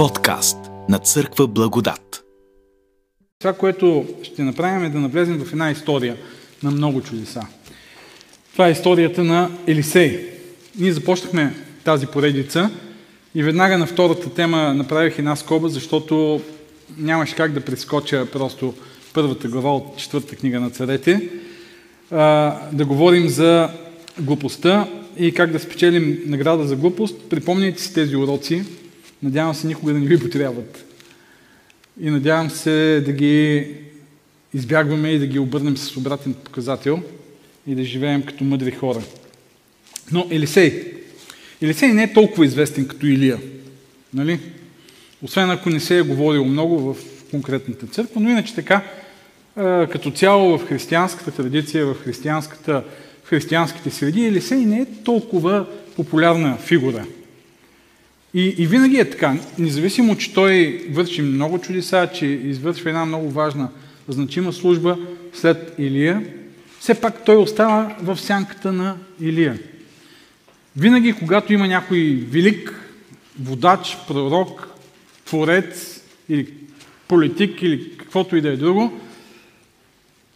Подкаст на Църква Благодат. Това, което ще направим е да навлезем в една история на много чудеса. Това е историята на Елисей. Ние започнахме тази поредица и веднага на втората тема направих една скоба, защото нямаше как да прескоча просто първата глава от четвърта книга на царете, да говорим за глупостта и как да спечелим награда за глупост. Припомняйте си тези уроци. Надявам се никога да не ви потребват. И надявам се да ги избягваме и да ги обърнем с обратен показател и да живеем като мъдри хора. Но Елисей. Елисей не е толкова известен като Илия. Нали? Освен ако не се е говорил много в конкретната църква, но иначе така, като цяло в християнската традиция, в, християнската, в християнските среди, Елисей не е толкова популярна фигура. И, и винаги е така. Независимо, че той върши много чудеса, че извършва една много важна, значима служба след Илия, все пак той остава в сянката на Илия. Винаги, когато има някой велик водач, пророк, творец или политик или каквото и да е друго,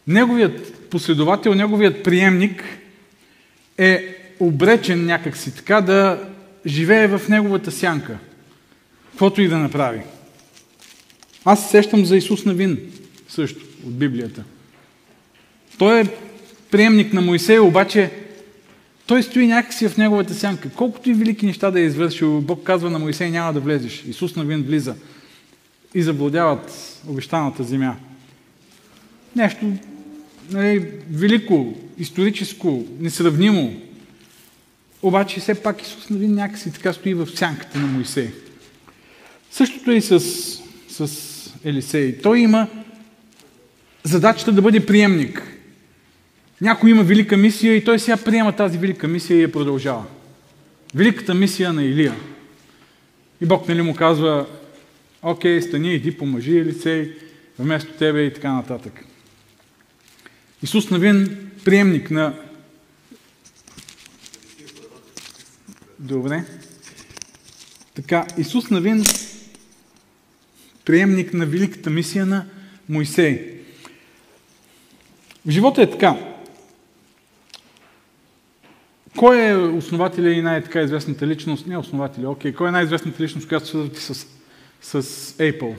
неговият последовател, неговият приемник е обречен някакси така да живее в неговата сянка, каквото и да направи. Аз се сещам за Исус Навин също от Библията. Той е приемник на Моисей, обаче той стои някакси в неговата сянка. Колкото и велики неща да е извършил, Бог казва на Моисей няма да влезеш. Исус Навин влиза и завладяват обещаната земя. Нещо нали, велико, историческо, несравнимо. Обаче все пак Исус Навин някакси така стои в сянката на Моисей. Същото е и с, с Елисей. Той има задачата да бъде приемник. Някой има велика мисия и той сега приема тази велика мисия и я продължава. Великата мисия на Илия. И Бог нали му казва, окей, стани, иди помъжи Елисей, вместо тебе и така нататък. Исус Навин, приемник на... Добре. Така, Исус Навин, приемник на великата мисия на Моисей. В живота е така. Кой е основателя и най-така известната личност? Не основателя, окей. Кой е най-известната личност, която свързвате с, с Apple?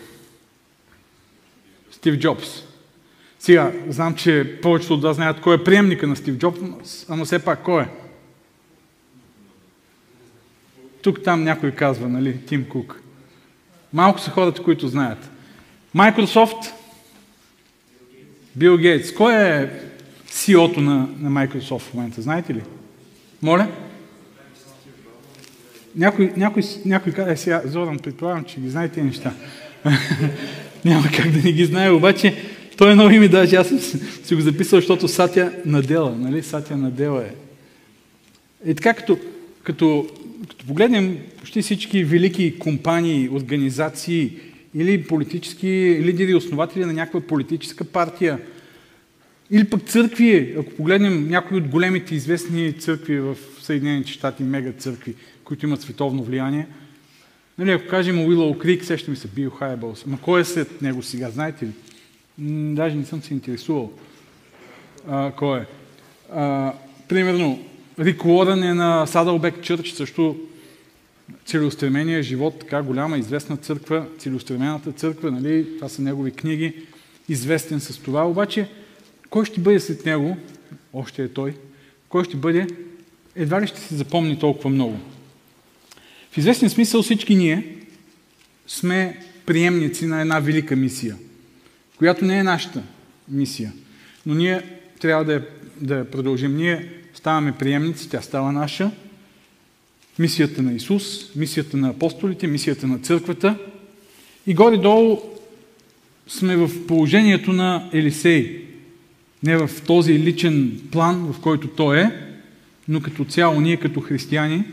Стив Джобс. Сега, знам, че повечето от вас знаят кой е приемника на Стив Джобс, ама все пак кой е? Тук там някой казва, нали, Тим Кук. Малко са хората, които знаят. Microsoft, Бил Гейтс. Кой е CEO-то на, на Microsoft в момента, знаете ли? Моля? Някой, някой, някой каза, е сега, Зоран, предполагам, че ги знаете неща. Няма как да не ги знае, обаче той е ново име, даже аз съм си го записал, защото Сатя Надела, нали? Сатя Надела е. И така, като, като, като погледнем почти всички велики компании, организации или политически лидери, основатели на някаква политическа партия, или пък църкви, ако погледнем някои от големите известни църкви в Съединените щати, мега църкви, които имат световно влияние, нали, ако кажем Уиллоу Крик, сеща ми се Бил Хайбълс. Ама кой е след него сега, знаете ли? Даже не съм се интересувал. А, кой е? А, примерно, Рик Уорън е на Садълбек Чърч, също целеустремения живот, така голяма, известна църква, целеустремената църква, нали? това са негови книги, известен с това, обаче кой ще бъде след него, още е той, кой ще бъде, едва ли ще се запомни толкова много. В известен смисъл всички ние сме приемници на една велика мисия, която не е нашата мисия, но ние трябва да я, да я продължим. Ние ставаме приемници, тя става наша. Мисията на Исус, мисията на апостолите, мисията на църквата. И горе-долу сме в положението на Елисей, не в този личен план, в който той е, но като цяло ние като християни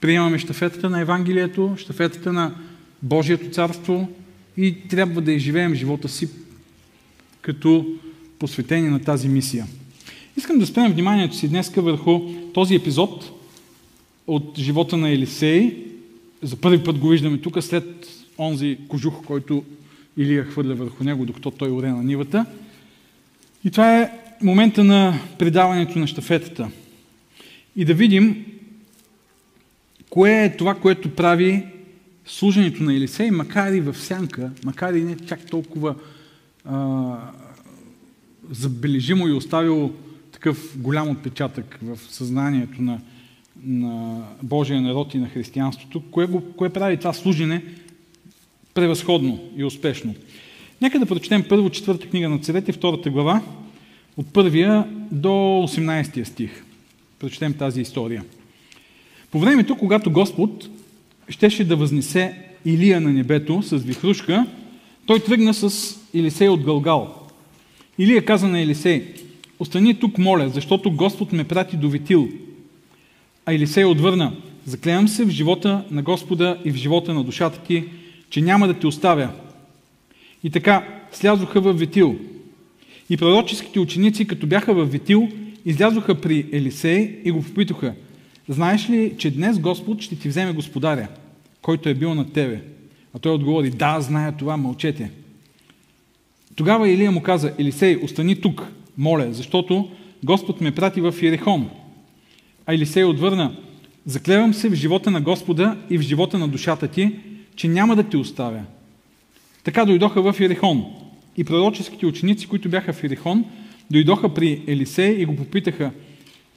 приемаме щафетата на Евангелието, щафетата на Божието царство и трябва да изживеем живота си като посветени на тази мисия. Искам да спрем вниманието си днес върху този епизод от живота на Елисей. За първи път го виждаме тук, след онзи кожух, който Илия хвърля върху него, докато той оре на нивата. И това е момента на предаването на щафетата. И да видим кое е това, което прави служенето на Елисей, макар и в сянка, макар и не чак толкова а, забележимо и оставило такъв голям отпечатък в съзнанието на, на Божия народ и на християнството, кое, го, кое прави това служене превъзходно и успешно. Нека да прочетем първо четвърта книга на царете, втората глава, от първия до 18 стих. Прочетем тази история. По времето, когато Господ щеше да възнесе Илия на небето с вихрушка, той тръгна с Елисей от Галгал. Илия каза на Елисей, остани тук, моля, защото Господ ме прати до Витил. А Елисей отвърна, заклевам се в живота на Господа и в живота на душата ти, че няма да те оставя. И така, слязоха в Витил. И пророческите ученици, като бяха в Витил, излязоха при Елисей и го попитаха, знаеш ли, че днес Господ ще ти вземе господаря, който е бил над тебе? А той отговори, да, зная това, мълчете. Тогава Илия му каза, Елисей, остани тук, моля, защото Господ ме прати в Ерихон. А Елисей отвърна, заклевам се в живота на Господа и в живота на душата ти, че няма да те оставя. Така дойдоха в Ерихон. И пророческите ученици, които бяха в Ерихон, дойдоха при Елисей и го попитаха,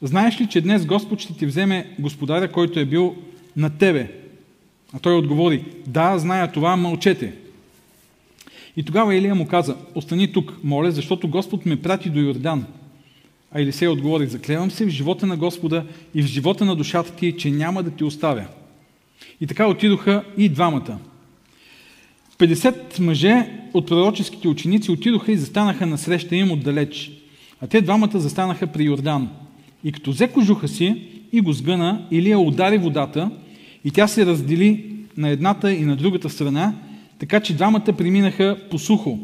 знаеш ли, че днес Господ ще ти вземе господаря, който е бил на тебе? А той отговори, да, зная това, мълчете. И тогава Илия му каза, остани тук, моля, защото Господ ме прати до Йордан. А Елисей отговори, заклевам се в живота на Господа и в живота на душата ти, че няма да ти оставя. И така отидоха и двамата. 50 мъже от пророческите ученици отидоха и застанаха на среща им отдалеч. А те двамата застанаха при Йордан. И като взе кожуха си и го сгъна, Илия удари водата и тя се раздели на едната и на другата страна, така че двамата преминаха по сухо.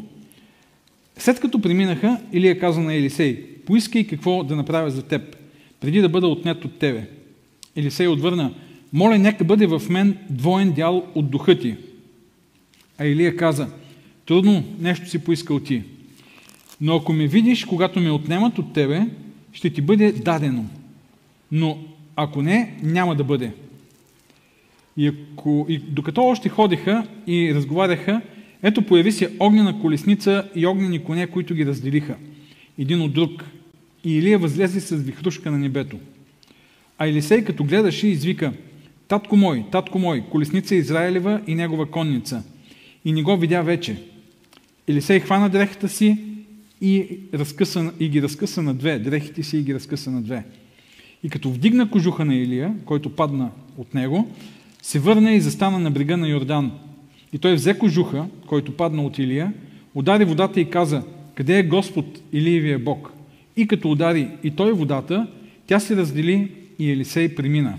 След като преминаха, Илия каза на Елисей, поискай какво да направя за теб, преди да бъда отнят от тебе. Елисей отвърна, моля, нека бъде в мен двоен дял от духа ти. А Илия каза, трудно нещо си поискал ти. Но ако ме видиш, когато ме отнемат от тебе, ще ти бъде дадено. Но ако не, няма да бъде. И, ако, и докато още ходиха и разговаряха, ето появи се огнена колесница и огнени коне, които ги разделиха. Един от друг. И Илия възлезе с вихрушка на небето. А Елисей, като гледаше, извика, Татко мой, татко мой, колесница Израилева и негова конница. И не го видя вече. Елисей хвана дрехата си и, разкъса, и ги разкъса на две. Дрехите си и ги разкъса на две. И като вдигна кожуха на Илия, който падна от него, се върна и застана на брега на Йордан. И той взе кожуха, който падна от Илия, удари водата и каза, къде е Господ Илиевия Бог? И като удари и той водата, тя се раздели и Елисей премина.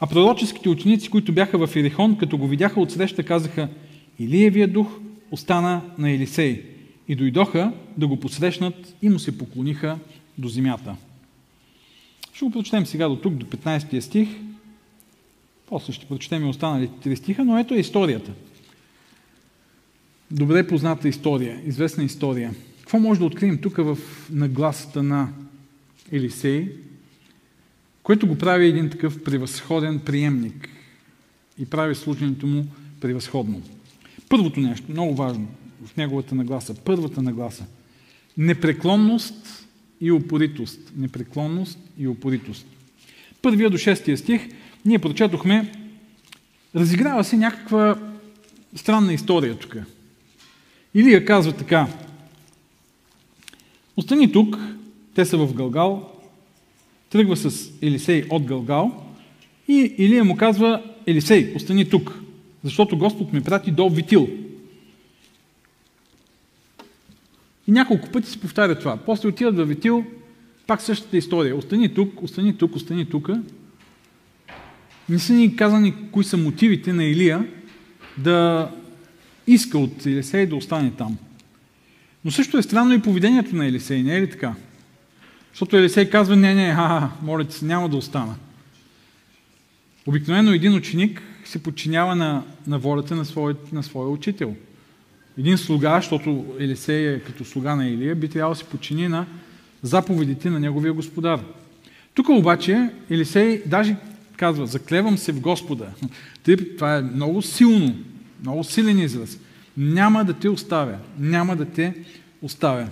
А пророческите ученици, които бяха в Ерихон, като го видяха отсреща, казаха, Илиевия дух остана на Елисей. И дойдоха да го посрещнат и му се поклониха до земята. Ще го прочетем сега до тук, до 15 стих. После ще прочетем и останалите три стиха, но ето е историята. Добре позната история, известна история. Какво може да открием тук в нагласата на Елисей, което го прави един такъв превъзходен приемник и прави служенето му превъзходно. Първото нещо, много важно в неговата нагласа, първата нагласа. Непреклонност и упоритост. Непреклонност и упоритост. Първия до шестия стих ние прочетохме, разиграва се някаква странна история тук. Илия казва така, остани тук, те са в Галгал, тръгва с Елисей от Галгал и Илия му казва, Елисей, остани тук, защото Господ ме прати до Витил. И няколко пъти се повтаря това. После отиват в Витил, пак същата история. Остани тук, остани тук, остани тук. Не са ни казани кои са мотивите на Илия да иска от Елисей да остане там. Но също е странно и поведението на Елисей, не е ли така? Защото Елисей казва, не, не, ха, моля ти се, няма да остана. Обикновено един ученик се подчинява на, на волята на своя, на своя учител. Един слуга, защото Елисей е като слуга на Илия, би трябвало да се подчини на заповедите на неговия господар. Тук обаче Елисей даже казва, заклевам се в Господа. Това е много силно, много силен израз. Няма да те оставя. Няма да те оставя.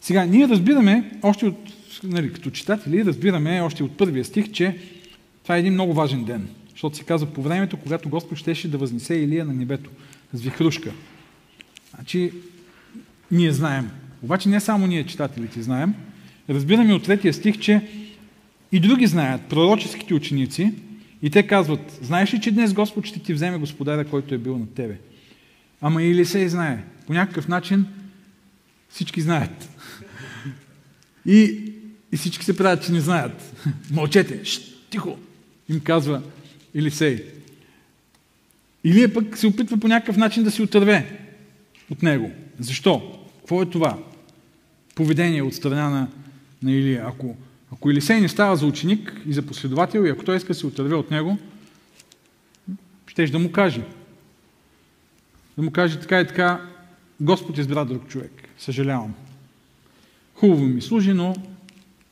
Сега, ние разбираме, още от, нали, като читатели, разбираме още от първия стих, че това е един много важен ден. Защото се казва по времето, когато Господ щеше да възнесе Илия на небето с вихрушка. Значи, ние знаем. Обаче не само ние, читателите, знаем. Разбираме от третия стих, че и други знаят, пророческите ученици, и те казват, знаеш ли, че днес Господ ще ти вземе господаря, който е бил на тебе? Ама или се и знае. По някакъв начин всички знаят. И, и всички се правят, че не знаят. Мълчете, Шт, тихо, им казва Илисей. Илия пък се опитва по някакъв начин да се отърве от него. Защо? Какво е това? Поведение от страна на, на Илия. Ако, ако Илисей не става за ученик и за последовател, и ако той иска да се отърве от него, щеш да му каже. Да му каже така и така, Господ избра друг човек. Съжалявам. Хубаво ми служи, но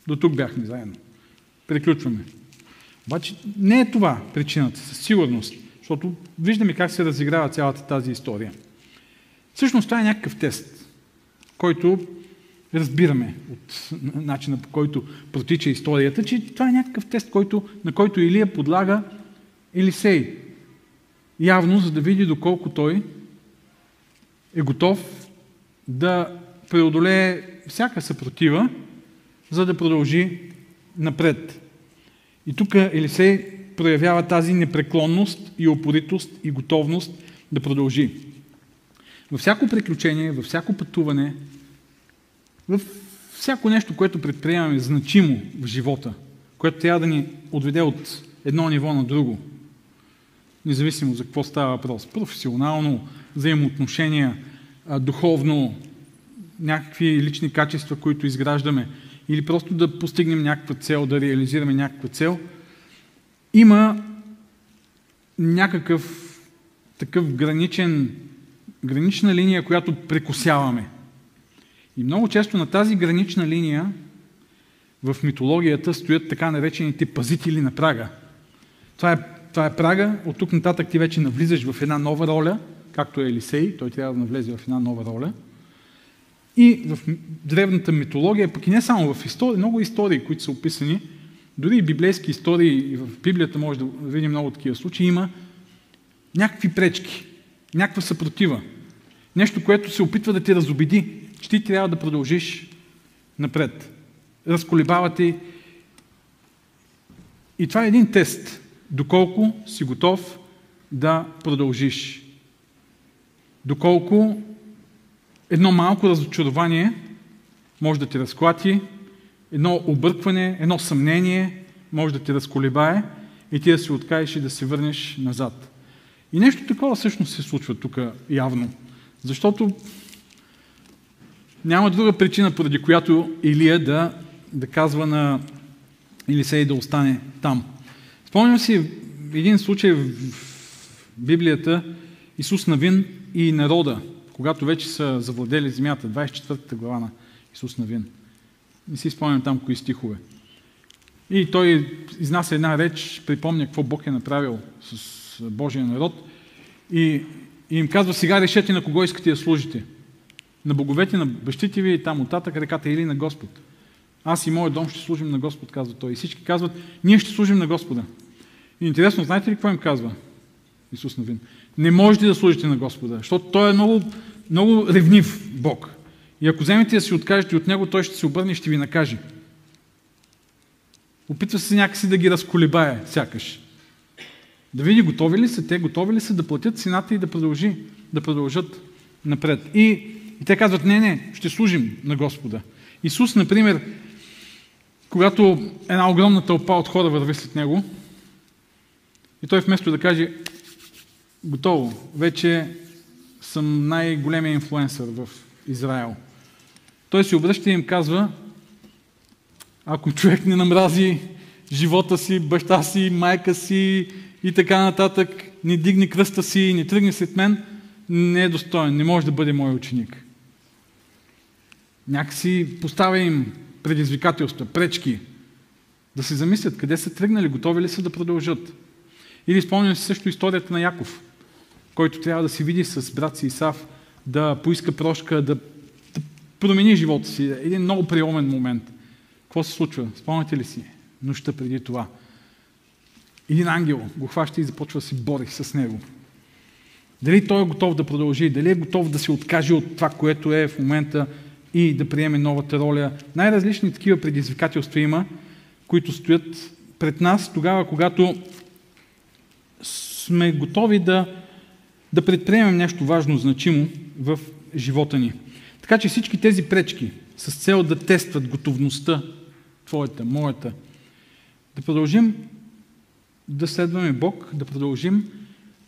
до тук бяхме заедно. Приключваме. Обаче не е това причината, със сигурност, защото виждаме как се разиграва цялата тази история. Всъщност това е някакъв тест, който разбираме от начина по който протича историята, че това е някакъв тест, който, на който Илия подлага Елисей. Явно, за да види доколко той е готов да преодолее всяка съпротива, за да продължи напред. И тук Елисей проявява тази непреклонност и опоритост и готовност да продължи. Във всяко приключение, във всяко пътуване, в всяко нещо, което предприемаме значимо в живота, което трябва да ни отведе от едно ниво на друго, независимо за какво става въпрос, професионално, взаимоотношения, духовно, някакви лични качества, които изграждаме, или просто да постигнем някаква цел, да реализираме някаква цел, има някакъв такъв граничен, гранична линия, която прекусяваме. И много често на тази гранична линия в митологията стоят така наречените пазители на прага. Това е, това е прага, от тук нататък ти вече навлизаш в една нова роля, както е Елисей, той трябва да навлезе в една нова роля. И в древната митология, пък и не само в истории, много истории, които са описани, дори и библейски истории, и в Библията може да видим много такива случаи, има някакви пречки, някаква съпротива. Нещо, което се опитва да те разобеди, че ти трябва да продължиш напред. Разколебава ти. И това е един тест. Доколко си готов да продължиш. Доколко едно малко разочарование може да те разклати, едно объркване, едно съмнение може да те разколебае и ти да се откажеш и да се върнеш назад. И нещо такова всъщност се случва тук явно. Защото няма друга причина, поради която Илия да, да казва на Илисей да остане там. Спомням си един случай в Библията Исус Навин и народа, когато вече са завладели земята, 24-та глава на Исус Навин. Не си спомням там кои стихове. И той изнася една реч, припомня какво Бог е направил с Божия народ и, и им казва, сега решете на кого искате да служите. На боговете на бащите ви и там оттатък реката или на Господ. Аз и моят дом ще служим на Господ, казва той. И всички казват, ние ще служим на Господа. И интересно, знаете ли какво им казва Исус Навин? Не можете да служите на Господа, защото Той е много, много ревнив Бог. И ако вземете да си откажете от Него, Той ще се обърне и ще ви накаже. Опитва се някакси да ги разколебае, сякаш. Да види готови ли са те, готови ли са да платят цената и да, продължи, да продължат напред. И, и те казват, не, не, ще служим на Господа. Исус, например, когато една огромна тълпа от хора върви след Него, и той вместо да каже, готово, вече съм най-големия инфлуенсър в Израел. Той се обръща и им казва, ако човек не намрази живота си, баща си, майка си и така нататък, не дигни кръста си, не тръгни след мен, не е достоен, не може да бъде мой ученик. Някакси поставя им предизвикателства, пречки, да се замислят къде са тръгнали, готови ли са да продължат. Или спомням си също историята на Яков, който трябва да се види с брат си Исав, да поиска прошка, да, да промени живота си. Един много приемен момент. Какво се случва? Спомняте ли си? Нощта преди това. Един ангел го хваща и започва да се бори с него. Дали той е готов да продължи, дали е готов да се откаже от това, което е в момента и да приеме новата роля. Най-различни такива предизвикателства има, които стоят пред нас тогава, когато сме готови да, да предприемем нещо важно, значимо в живота ни. Така че всички тези пречки с цел да тестват готовността, твоята, моята, да продължим да следваме Бог, да продължим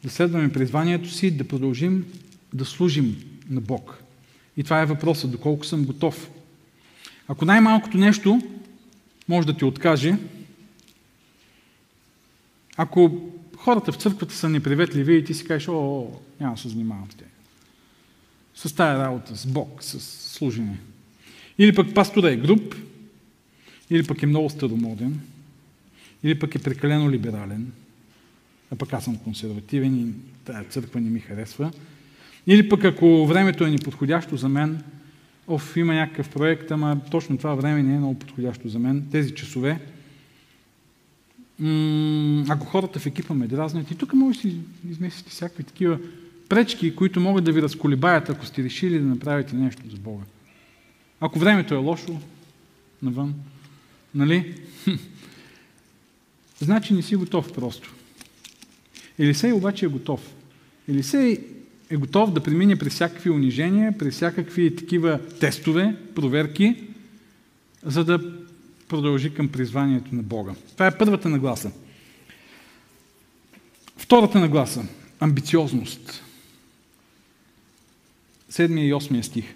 да следваме призванието си, да продължим да служим на Бог. И това е въпросът, доколко съм готов. Ако най-малкото нещо може да ти откаже, ако хората в църквата са неприветливи и ти си кажеш, о, няма да се занимавам с те. С тая работа, с Бог, с служене. Или пък пастора е груп, или пък е много старомоден, или пък е прекалено либерален, а пък аз съм консервативен и тая църква не ми харесва. Или пък ако времето е неподходящо за мен, оф, има някакъв проект, ама точно това време не е много подходящо за мен, тези часове, ако хората в екипа ме дразнят, и тук може да си измислите всякакви такива пречки, които могат да ви разколебаят, ако сте решили да направите нещо за Бога. Ако времето е лошо, навън, нали? значи не си готов просто. Елисей обаче е готов. Елисей е готов да премине през всякакви унижения, през всякакви такива тестове, проверки, за да продължи към призванието на Бога. Това е първата нагласа. Втората нагласа – амбициозност. Седмия и осмия стих.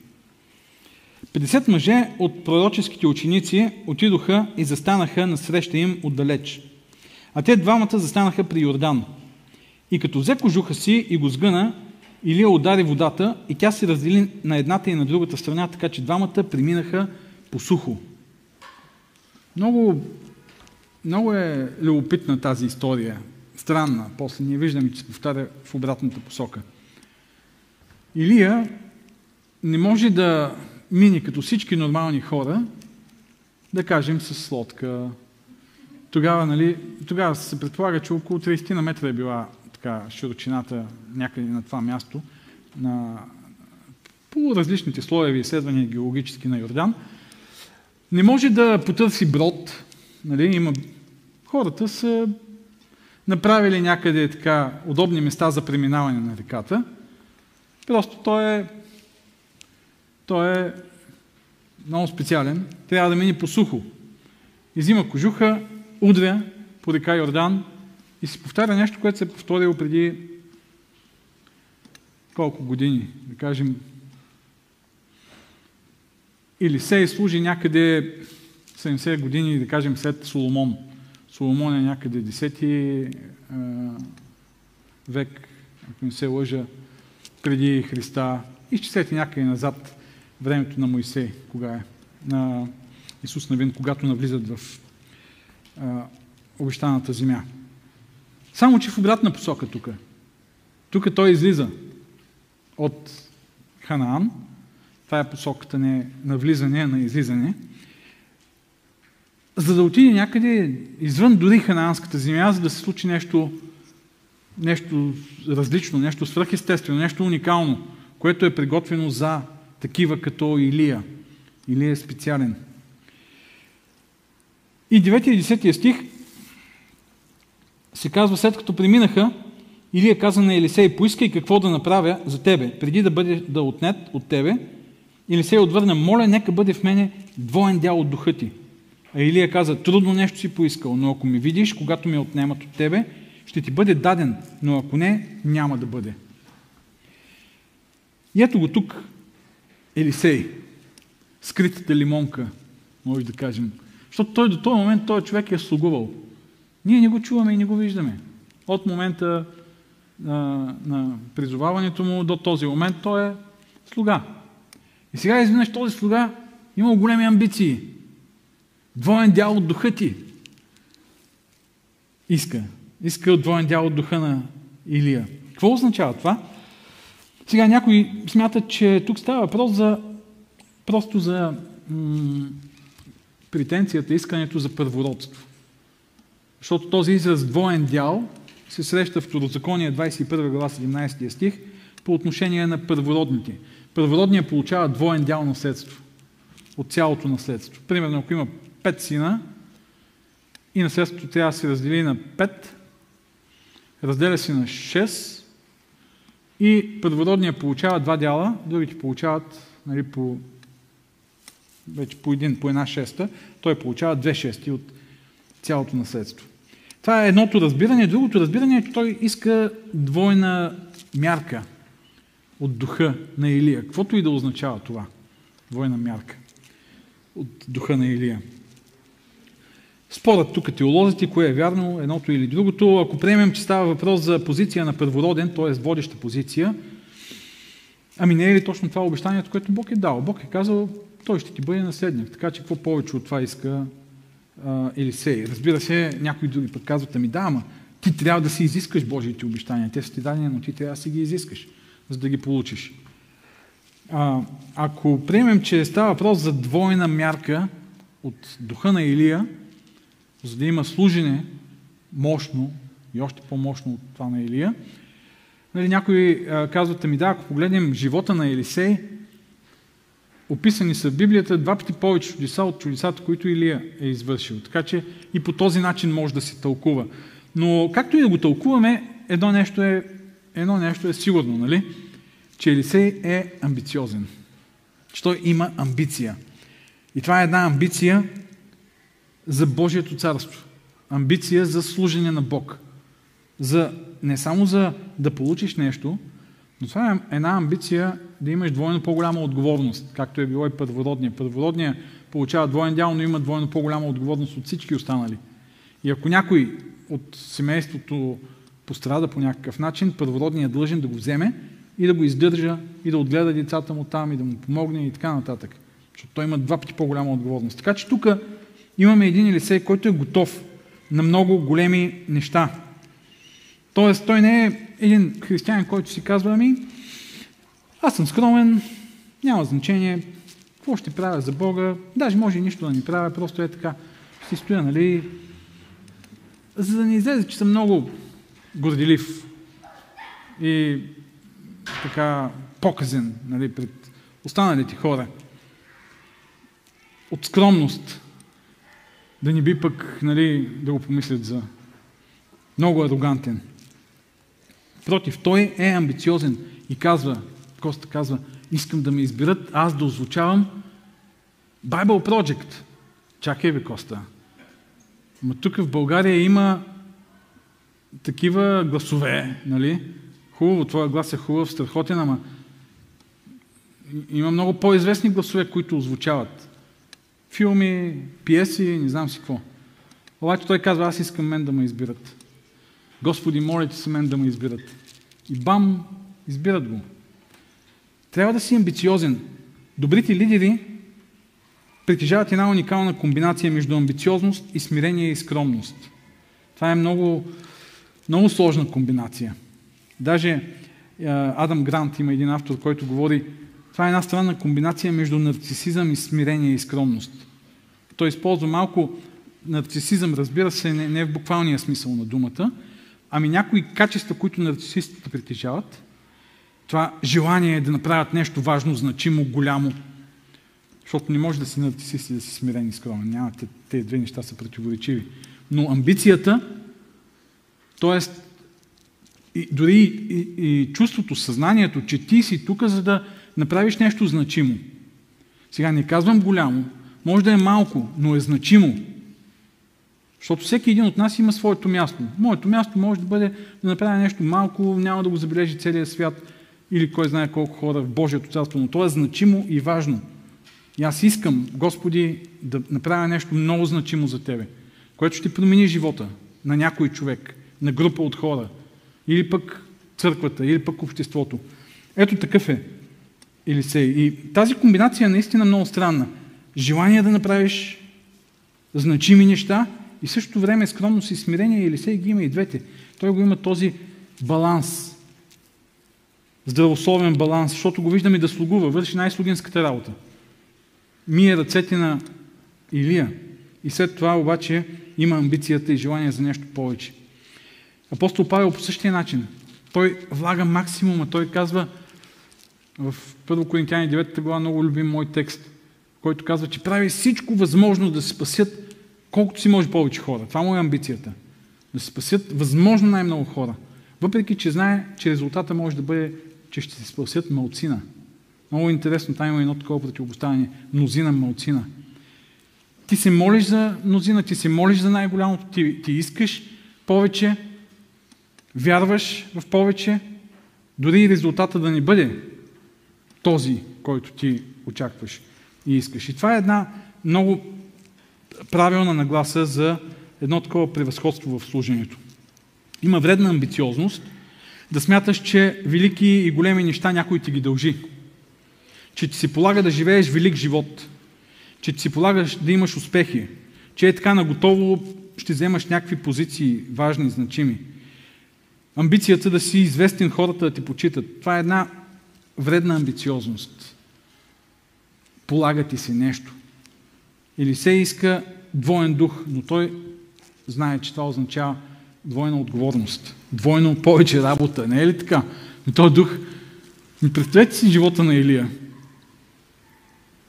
50 мъже от пророческите ученици отидоха и застанаха на среща им отдалеч. А те двамата застанаха при Йордан. И като взе кожуха си и го сгъна, Илия удари водата и тя се раздели на едната и на другата страна, така че двамата преминаха по сухо. Много, много е любопитна тази история. Странна. После ние виждаме, че се повтаря в обратната посока. Илия не може да мине като всички нормални хора, да кажем с лодка. Тогава, нали, тогава се предполага, че около 30 на метра е била така широчината някъде на това място, на, по различните слоеви изследвания геологически на Йордан. Не може да потърси брод. Нали? Има... Хората са направили някъде така удобни места за преминаване на реката. Просто той е, той е много специален. Трябва да мине по сухо. Изима кожуха, удря по река Йордан и се повтаря нещо, което се е повторило преди колко години, да кажем или се служи някъде 70 години, да кажем, след Соломон. Соломон е някъде 10 век, ако не се лъжа, преди Христа. Изчислете някъде назад времето на Моисей, кога е, на Исус Навин, когато навлизат в а, обещаната земя. Само, че в обратна посока тук. Тук той излиза от Ханаан, това е посоката не на влизане, а на излизане. За да отиде някъде извън дори ханаанската земя, за да се случи нещо, нещо различно, нещо свръхестествено, нещо уникално, което е приготвено за такива като Илия. Илия е специален. И 9 и 10 стих се казва, след като преминаха, Илия каза на Елисей, поискай какво да направя за тебе, преди да бъде да отнет от тебе, или се отвърна, моля, нека бъде в мене двоен дял от духа ти. А Илия каза, трудно нещо си поискал, но ако ми видиш, когато ме отнемат от тебе, ще ти бъде даден, но ако не, няма да бъде. И ето го тук, Елисей, скритата лимонка, може да кажем. Защото той до този момент, този човек е слугувал. Ние не го чуваме и не го виждаме. От момента на, на призоваването му до този момент той е слуга. И сега изведнъж този слуга има големи амбиции. Двоен дял от духа ти. Иска. Иска двоен дял от духа на Илия. Какво означава това? Сега някои смятат, че тук става въпрос за просто за м- претенцията, искането за първородство. Защото този израз двоен дял се среща в Второзаконие 21 глава 17 стих по отношение на първородните. Първородният получава двоен дял наследство от цялото наследство. Примерно, ако има пет сина и наследството трябва да се раздели на 5, разделя се на 6 и първородният получава два дяла, другите получават нали, по, вече по един, по една шеста, той получава две шести от цялото наследство. Това е едното разбиране. Другото разбиране е, че той иска двойна мярка от духа на Илия. Каквото и да означава това. Двойна мярка от духа на Илия. Спорът тук теолозите, кое е вярно, едното или другото. Ако приемем, че става въпрос за позиция на първороден, т.е. водеща позиция, ами не е ли точно това обещанието, което Бог е дал? Бог е казал, той ще ти бъде наследник. Така че какво повече от това иска Елисей? Разбира се, някои други пък казват, ами да, ама ти трябва да си изискаш Божиите обещания. Те са ти дадени, но ти трябва да си ги изискаш, за да ги получиш. А, ако приемем, че става въпрос за двойна мярка от духа на Илия, за да има служене мощно и още по-мощно от това на Илия, нали, някои а, казват, ами да, ако погледнем живота на Елисей, описани са в Библията два пъти повече чудеса от чудесата, които Илия е извършил. Така че и по този начин може да се тълкува. Но както и да го тълкуваме, едно нещо е, едно нещо е сигурно, нали? че Елисей е амбициозен. Че той има амбиция. И това е една амбиция за Божието царство. Амбиция за служене на Бог. За, не само за да получиш нещо, но това е една амбиция да имаш двойно по-голяма отговорност, както е било и първородния. Първородния получава двоен дял, но има двойно по-голяма отговорност от всички останали. И ако някой от семейството пострада по някакъв начин, първородният е длъжен да го вземе и да го издържа, и да отгледа децата му там, и да му помогне и така нататък. Защото той има два пъти по-голяма отговорност. Така че тук имаме един Елисей, който е готов на много големи неща. Тоест, той не е един християнин, който си казва, ами, аз съм скромен, няма значение, какво ще правя за Бога, даже може и нищо да ни правя, просто е така, си стоя, нали, за да не излезе, че съм много горделив и така показен нали, пред останалите хора. От скромност. Да ни би пък нали, да го помислят за много арогантен. Против, той е амбициозен и казва, Коста казва, искам да ме изберат, аз да озвучавам Bible Project. Чакай ви, Коста. Ма тук в България има такива гласове, нали? Хубаво, твоя глас е хубав, страхотен, ама има много по-известни гласове, които озвучават. Филми, пиеси, не знам си какво. Обаче той казва, аз искам мен да ме избират. Господи, моля ти се мен да ме избират. И бам, избират го. Трябва да си амбициозен. Добрите лидери притежават една уникална комбинация между амбициозност и смирение и скромност. Това е много, много сложна комбинация. Даже е, Адам Грант има един автор, който говори, това е една странна комбинация между нарцисизъм и смирение и скромност. Той използва малко нарцисизъм, разбира се, не, не в буквалния смисъл на думата, ами някои качества, които нарцисистите притежават, това желание е да направят нещо важно, значимо, голямо. Защото не може да си нарцисист и да си смирен и скромен. Няма, тези две неща са противоречиви. Но амбицията, т.е. Дори и, и чувството, съзнанието, че ти си тук, за да направиш нещо значимо. Сега не казвам голямо, може да е малко, но е значимо. Защото всеки един от нас има своето място. Моето място може да бъде да направя нещо малко, няма да го забележи целият свят или кой знае колко хора в Божието царство, но то е значимо и важно. И аз искам, Господи, да направя нещо много значимо за Тебе, което ще промени живота на някой човек, на група от хора, или пък църквата, или пък обществото. Ето такъв е Елисей. И тази комбинация е наистина много странна. Желание да направиш значими неща и същото време скромност и смирение. Елисей ги има и двете. Той го има този баланс. Здравословен баланс, защото го виждаме да слугува, върши най-слугинската работа. Мие ръцете на Илия. И след това обаче има амбицията и желание за нещо повече. Апостол Павел по същия начин. Той влага максимума. Той казва в 1 Коринтияни 9 глава много любим мой текст, който казва, че прави всичко възможно да се спасят колкото си може повече хора. Това му е амбицията. Да се спасят възможно най-много хора. Въпреки, че знае, че резултата може да бъде, че ще се спасят малцина. Много интересно, там има едно такова противопоставяне. Мнозина, малцина. Ти се молиш за мнозина, ти се молиш за най-голямото, ти, ти искаш повече, вярваш в повече, дори и резултата да не бъде този, който ти очакваш и искаш. И това е една много правилна нагласа за едно такова превъзходство в служението. Има вредна амбициозност да смяташ, че велики и големи неща някой ти ги дължи. Че ти се полага да живееш велик живот. Че ти се полагаш да имаш успехи. Че е така наготово ще вземаш някакви позиции важни, значими. Амбицията да си известен хората да ти почитат. Това е една вредна амбициозност. Полага ти се нещо. Или се иска двоен дух, но той знае, че това означава двойна отговорност. Двойно повече работа. Не е ли така? Но този дух... Представете си живота на Илия.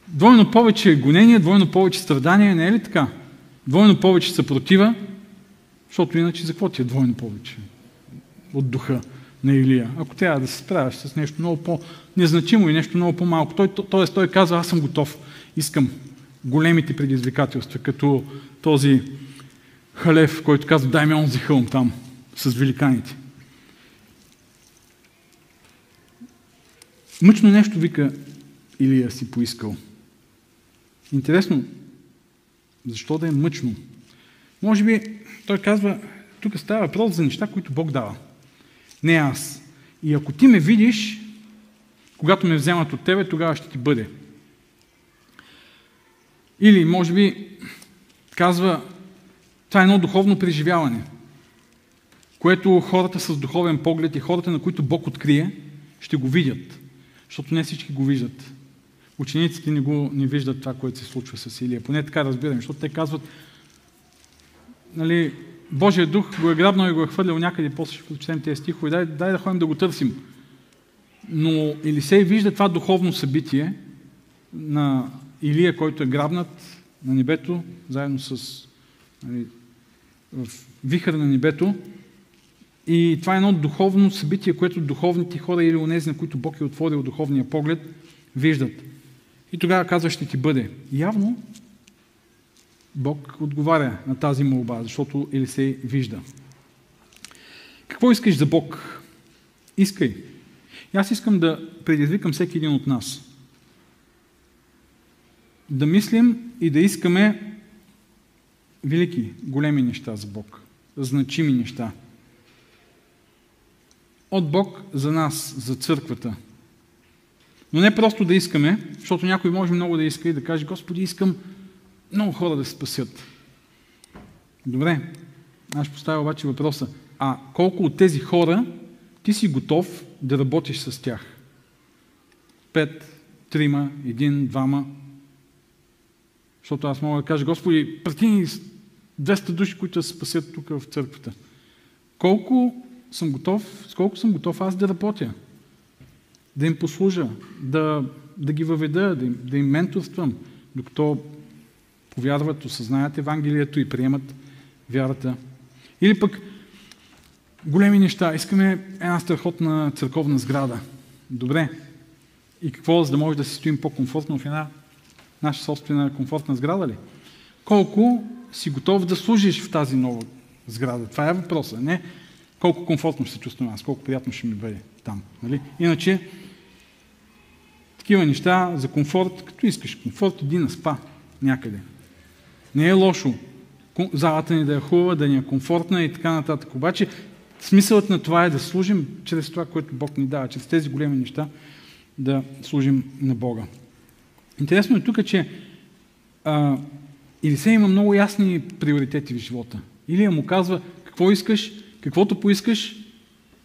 Двойно повече гонение, двойно повече страдания, не е ли така? Двойно повече съпротива, защото иначе за какво ти е двойно повече от духа на Илия? Ако трябва да се справяш с нещо много по-незначимо и нещо много по-малко. Той, т.е. той казва, аз съм готов, искам големите предизвикателства, като този Халев, който казва, дай ми онзи хълм там, с великаните. Мъчно нещо вика Илия си поискал. Интересно, защо да е мъчно? Може би той казва, тук става въпрос за неща, които Бог дава. Не аз. И ако ти ме видиш, когато ме вземат от тебе, тогава ще ти бъде. Или, може би, казва, това е едно духовно преживяване, което хората с духовен поглед и хората, на които Бог открие, ще го видят. Защото не всички го виждат. Учениците не, го, не виждат това, което се случва с Илия. Поне така разбираме, защото те казват, нали, Божия дух го е грабнал и го е хвърлял някъде, после ще прочетем тези стихове, дай, дай да ходим да го търсим. Но Елисей вижда това духовно събитие на Илия, който е грабнат на небето, заедно с нали, в вихър на небето. И това е едно духовно събитие, което духовните хора или онези, на които Бог е отворил духовния поглед, виждат. И тогава казва, ще ти бъде. Явно Бог отговаря на тази молба, защото Елисей вижда. Какво искаш за Бог? Искай. И аз искам да предизвикам всеки един от нас. Да мислим и да искаме велики, големи неща за Бог. Значими неща. От Бог за нас, за църквата. Но не просто да искаме, защото някой може много да иска и да каже, Господи, искам много хора да се спасят. Добре, аз поставя обаче въпроса. А колко от тези хора ти си готов да работиш с тях? Пет, трима, един, двама. Защото аз мога да кажа, Господи, прати 200 души, които се спасят тук в църквата. Колко съм готов, с колко съм готов аз да работя? Да им послужа, да, да ги въведа, да им, да им менторствам, докато повярват, осъзнаят Евангелието и приемат вярата. Или пък големи неща. Искаме една страхотна църковна сграда. Добре. И какво, за да може да се стоим по-комфортно в една наша собствена комфортна сграда ли? Колко си готов да служиш в тази нова сграда? Това е въпросът. Не колко комфортно ще се чувствам аз, колко приятно ще ми бъде там. Нали? Иначе, такива неща за комфорт, като искаш комфорт, иди на спа някъде. Не е лошо залата ни да е хубава, да ни е комфортна и така нататък. Обаче смисълът на това е да служим чрез това, което Бог ни дава, чрез тези големи неща да служим на Бога. Интересно е тук, че а, Илисей има много ясни приоритети в живота. Илия му казва, какво искаш, каквото поискаш,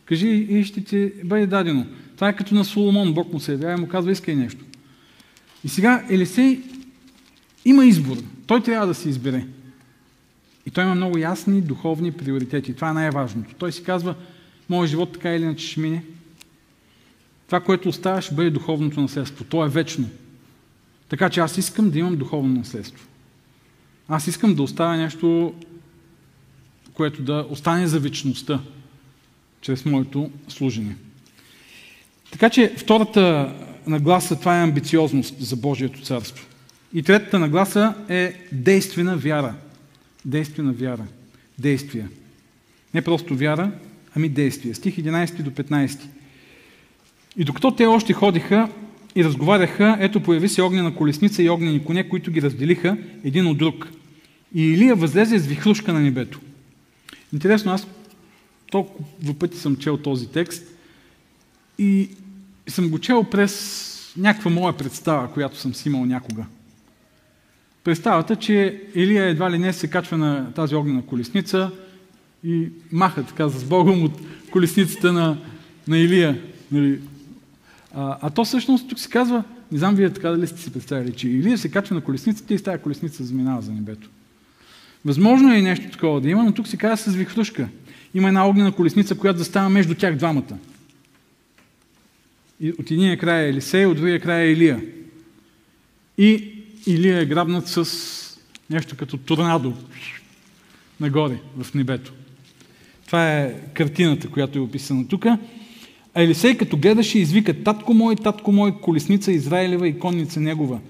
кажи и ще ти бъде дадено. Това е като на Соломон, Бог му се явява и му казва, искай нещо. И сега Елисей има избор. Той трябва да се избере. И той има много ясни духовни приоритети. Това е най-важното. Той си казва, моят живот така или иначе ще мине. Това, което остава, ще бъде духовното наследство. То е вечно. Така че аз искам да имам духовно наследство. Аз искам да оставя нещо, което да остане за вечността, чрез моето служение. Така че втората нагласа, това е амбициозност за Божието царство. И третата нагласа е действена вяра. Действена вяра. Действия. Не просто вяра, ами действия. Стих 11 до 15. И докато те още ходиха и разговаряха, ето появи се огнена колесница и огнени коне, които ги разделиха един от друг. И Илия възлезе с вихрушка на небето. Интересно, аз толкова пъти съм чел този текст и съм го чел през някаква моя представа, която съм си имал някога. Представата, че Илия едва ли не се качва на тази огнена колесница и маха така с Богом от колесницата на, на Илия. Нали? А, а то всъщност тук се казва, не знам вие така дали сте си представили, че Илия се качва на колесницата и с тази колесница заминава за небето. Възможно е нещо такова да има, но тук се казва с вихрушка. Има една огнена колесница, която застава между тях двамата. И от единия край е Елисей, от другия край е Илия. И Илия е грабнат с нещо като торнадо нагоре в небето. Това е картината, която е описана тук. А Елисей като гледаше извика татко мой, татко мой, колесница Израилева и конница негова.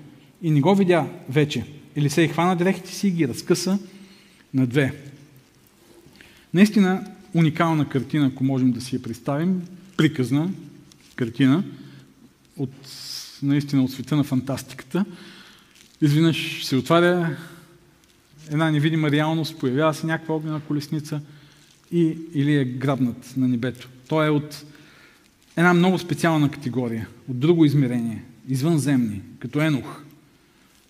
И не го видя вече. Елисей хвана дрехите си и ги разкъса на две. Наистина уникална картина, ако можем да си я представим, приказна картина, от, наистина от света на фантастиката. Изведнъж се отваря една невидима реалност, появява се някаква огнена колесница и, или е грабнат на небето. Той е от една много специална категория, от друго измерение, извънземни, като Енох.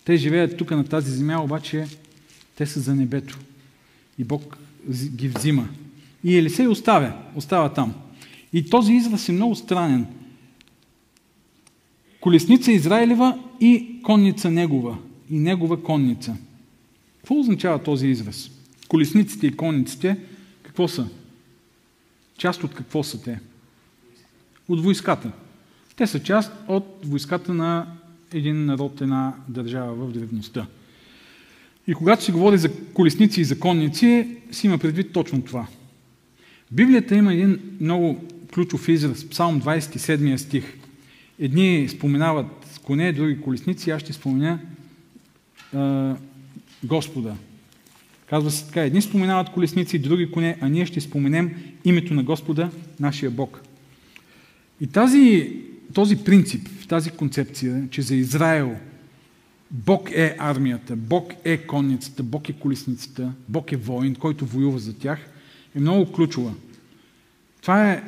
Те живеят тук на тази земя, обаче те са за небето. И Бог ги взима. И Елисей оставя, остава там. И този израз е много странен. Колесница Израилева и конница негова. И негова конница. Какво означава този израз? Колесниците и конниците, какво са? Част от какво са те? От войската. Те са част от войската на един народ, една държава в древността. И когато се говори за колесници и законници, си има предвид точно това. Библията има един много ключов израз, Псалм 27 стих. Едни споменават коне, други колесници, аз ще спомена а, Господа. Казва се така, едни споменават колесници, други коне, а ние ще споменем името на Господа, нашия Бог. И тази, този принцип, тази концепция, че за Израел Бог е армията, Бог е конницата, Бог е колесницата, Бог е воин, който воюва за тях, е много ключова. Това е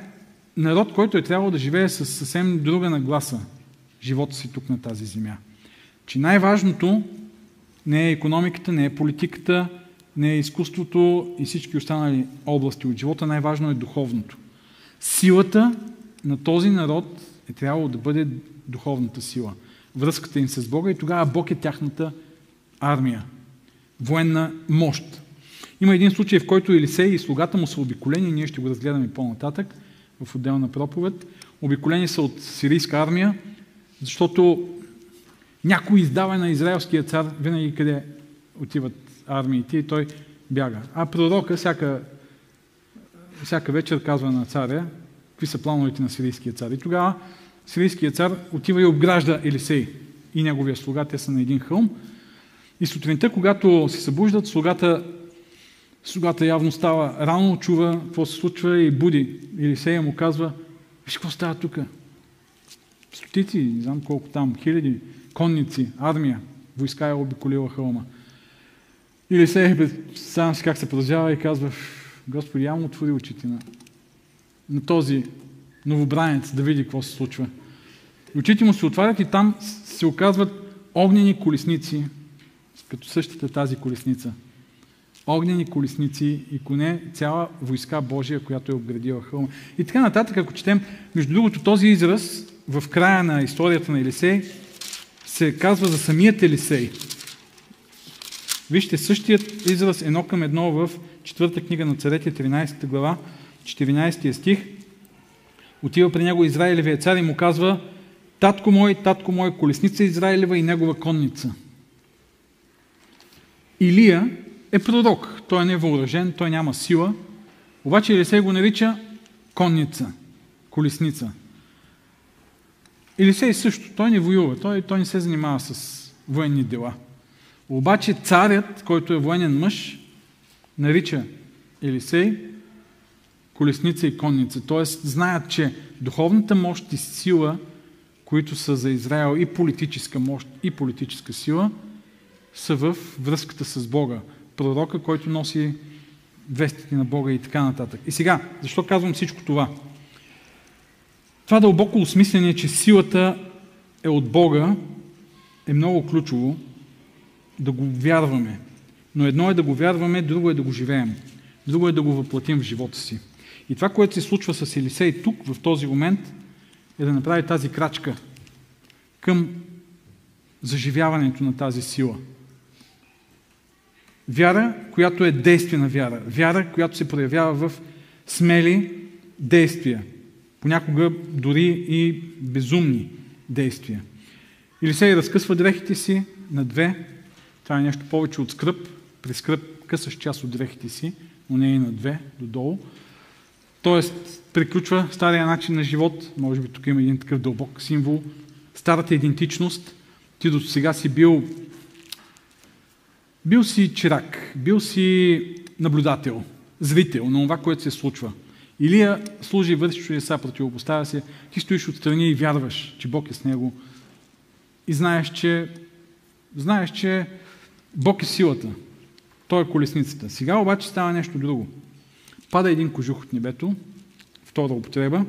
народ, който е трябвало да живее с съвсем друга нагласа живота си тук на тази земя. Че най-важното не е економиката, не е политиката, не е изкуството и всички останали области от живота, най-важно е духовното. Силата на този народ е трябвало да бъде духовната сила – връзката им с Бога и тогава Бог е тяхната армия, военна мощ. Има един случай, в който Елисей и слугата му са обиколени, ние ще го разгледаме по-нататък в отделна проповед. Обиколени са от сирийска армия, защото някой издава на израелския цар винаги къде отиват армиите и той бяга. А пророка всяка, всяка вечер казва на царя какви са плановете на сирийския цар. И тогава сирийският цар отива и обгражда Елисей и неговия слуга. Те са на един хълм. И сутринта, когато се събуждат, слугата, слугата явно става рано, чува какво се случва и буди. Елисея му казва, виж какво става тук. Стотици, не знам колко там, хиляди, конници, армия, войска е обиколила хълма. Или се представям си как се продължава и казва, Господи, я му отвори очите на, на този новобранец да види какво се случва. Очите му се отварят и там се оказват огнени колесници, като същата тази колесница. Огнени колесници и коне, цяла войска Божия, която е обградила хълма. И така нататък, ако четем, между другото, този израз в края на историята на Елисей се казва за самият Елисей. Вижте, същият израз едно към едно в четвърта книга на царете, 13 глава, 14 стих. Отива при него Израилевия цар и му казва Татко мой, татко мой, колесница Израилева и негова конница. Илия е пророк. Той е невъоръжен, той няма сила. Обаче Елисей го нарича конница, колесница. Елисей също, той не воюва, той, той не се занимава с военни дела. Обаче царят, който е военен мъж, нарича Елисей колесница и конница. Тоест, знаят, че духовната мощ и сила, които са за Израел и политическа мощ, и политическа сила, са в връзката с Бога. Пророка, който носи вестите на Бога и така нататък. И сега, защо казвам всичко това? Това дълбоко осмислене, че силата е от Бога, е много ключово да го вярваме. Но едно е да го вярваме, друго е да го живеем. Друго е да го въплатим в живота си. И това, което се случва с Елисей тук, в този момент, е да направи тази крачка към заживяването на тази сила. Вяра, която е действена вяра. Вяра, която се проявява в смели действия. Понякога дори и безумни действия. Елисей разкъсва дрехите си на две. Това е нещо повече от скръп. При скръп късаш част от дрехите си, но не и на две, додолу. Тоест, приключва стария начин на живот. Може би тук има един такъв дълбок символ. Старата идентичност. Ти до сега си бил бил си чирак, бил си наблюдател, зрител на това, което се случва. Илия служи върши чудеса, противопоставя се, ти стоиш отстрани и вярваш, че Бог е с него. И знаеш, че, знаеш, че Бог е силата. Той е колесницата. Сега обаче става нещо друго. Пада един кожух от небето, втора употреба.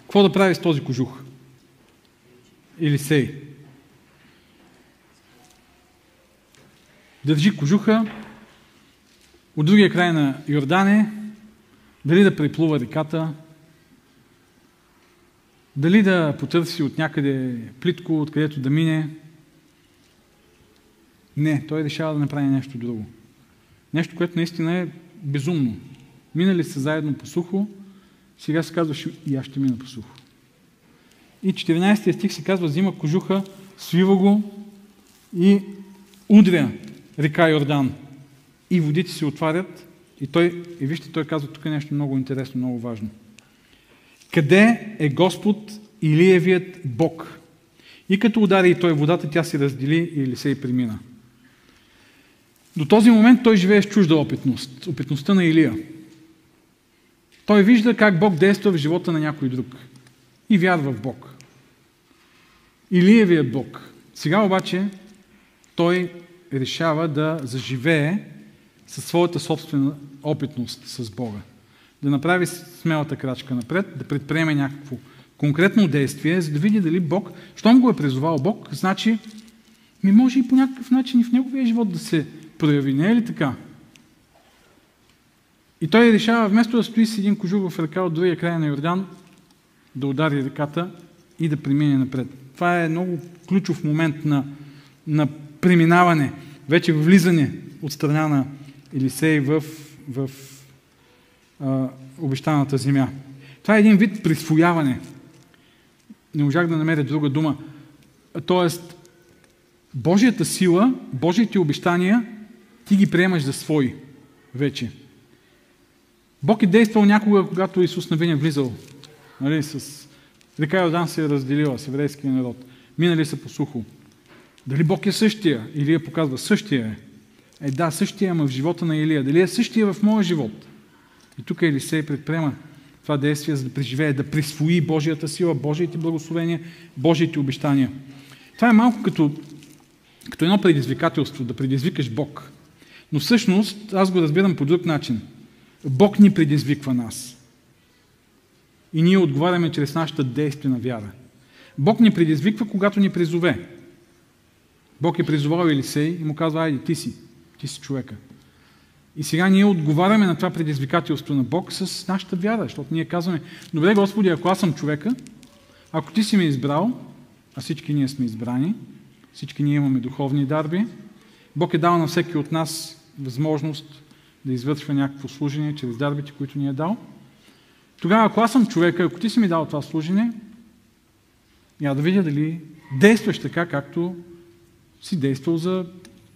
Какво да прави с този кожух? Илисей. Държи кожуха от другия край на Йордане, дали да преплува реката, дали да потърси от някъде плитко, откъдето да мине. Не, той решава да направи нещо друго. Нещо, което наистина е безумно. Минали са заедно по сухо, сега се казва и аз ще мина по сухо. И 14 стих се казва, взима кожуха, свива го и удря река Йордан. И водите се отварят и той, и вижте, той казва тук нещо много интересно, много важно. Къде е Господ Илиевият Бог? И като удари и той водата, тя се раздели и Елисей премина. До този момент той живее с чужда опитност, опитността на Илия. Той вижда как Бог действа в живота на някой друг и вярва в Бог. Илиевият Бог. Сега обаче той решава да заживее със своята собствена опитност с Бога. Да направи смелата крачка напред, да предприеме някакво конкретно действие, за да види дали Бог, щом го е призовал Бог, значи ми може и по някакъв начин и в неговия живот да се прояви. Не е ли така? И той решава, вместо да стои с един кожух в ръка от другия край на Йордан, да удари ръката и да премине напред. Това е много ключов момент на, на преминаване, вече влизане от страна на Елисей в, в а, обещаната земя. Това е един вид присвояване. Не можах да намеря друга дума. Тоест, Божията сила, Божиите обещания, ти ги приемаш за свои вече. Бог е действал някога, когато Исус Навин е влизал. Нали, с река Йордан се е разделила с еврейския народ. Минали са по сухо. Дали Бог е същия? Илия показва, същия е. Е да, същия е, ама в живота на Илия. Дали е същия в моя живот? И тук Елисей предприема това действие, за да преживее, да присвои Божията сила, Божиите благословения, Божиите обещания. Това е малко като, като едно предизвикателство, да предизвикаш Бог. Но всъщност аз го разбирам по друг начин. Бог ни предизвиква нас. И ние отговаряме чрез нашата действена вяра. Бог ни предизвиква, когато ни призове. Бог е призовал Елисей и му казва, айде, ти си, ти си човека. И сега ние отговаряме на това предизвикателство на Бог с нашата вяра, защото ние казваме, добре Господи, ако аз съм човека, ако ти си ме избрал, а всички ние сме избрани, всички ние имаме духовни дарби, Бог е дал на всеки от нас възможност да извършва някакво служение чрез дарбите, които ни е дал. Тогава, ако аз съм човека, ако ти си ми дал това служение, я да видя дали действаш така, както си действал за,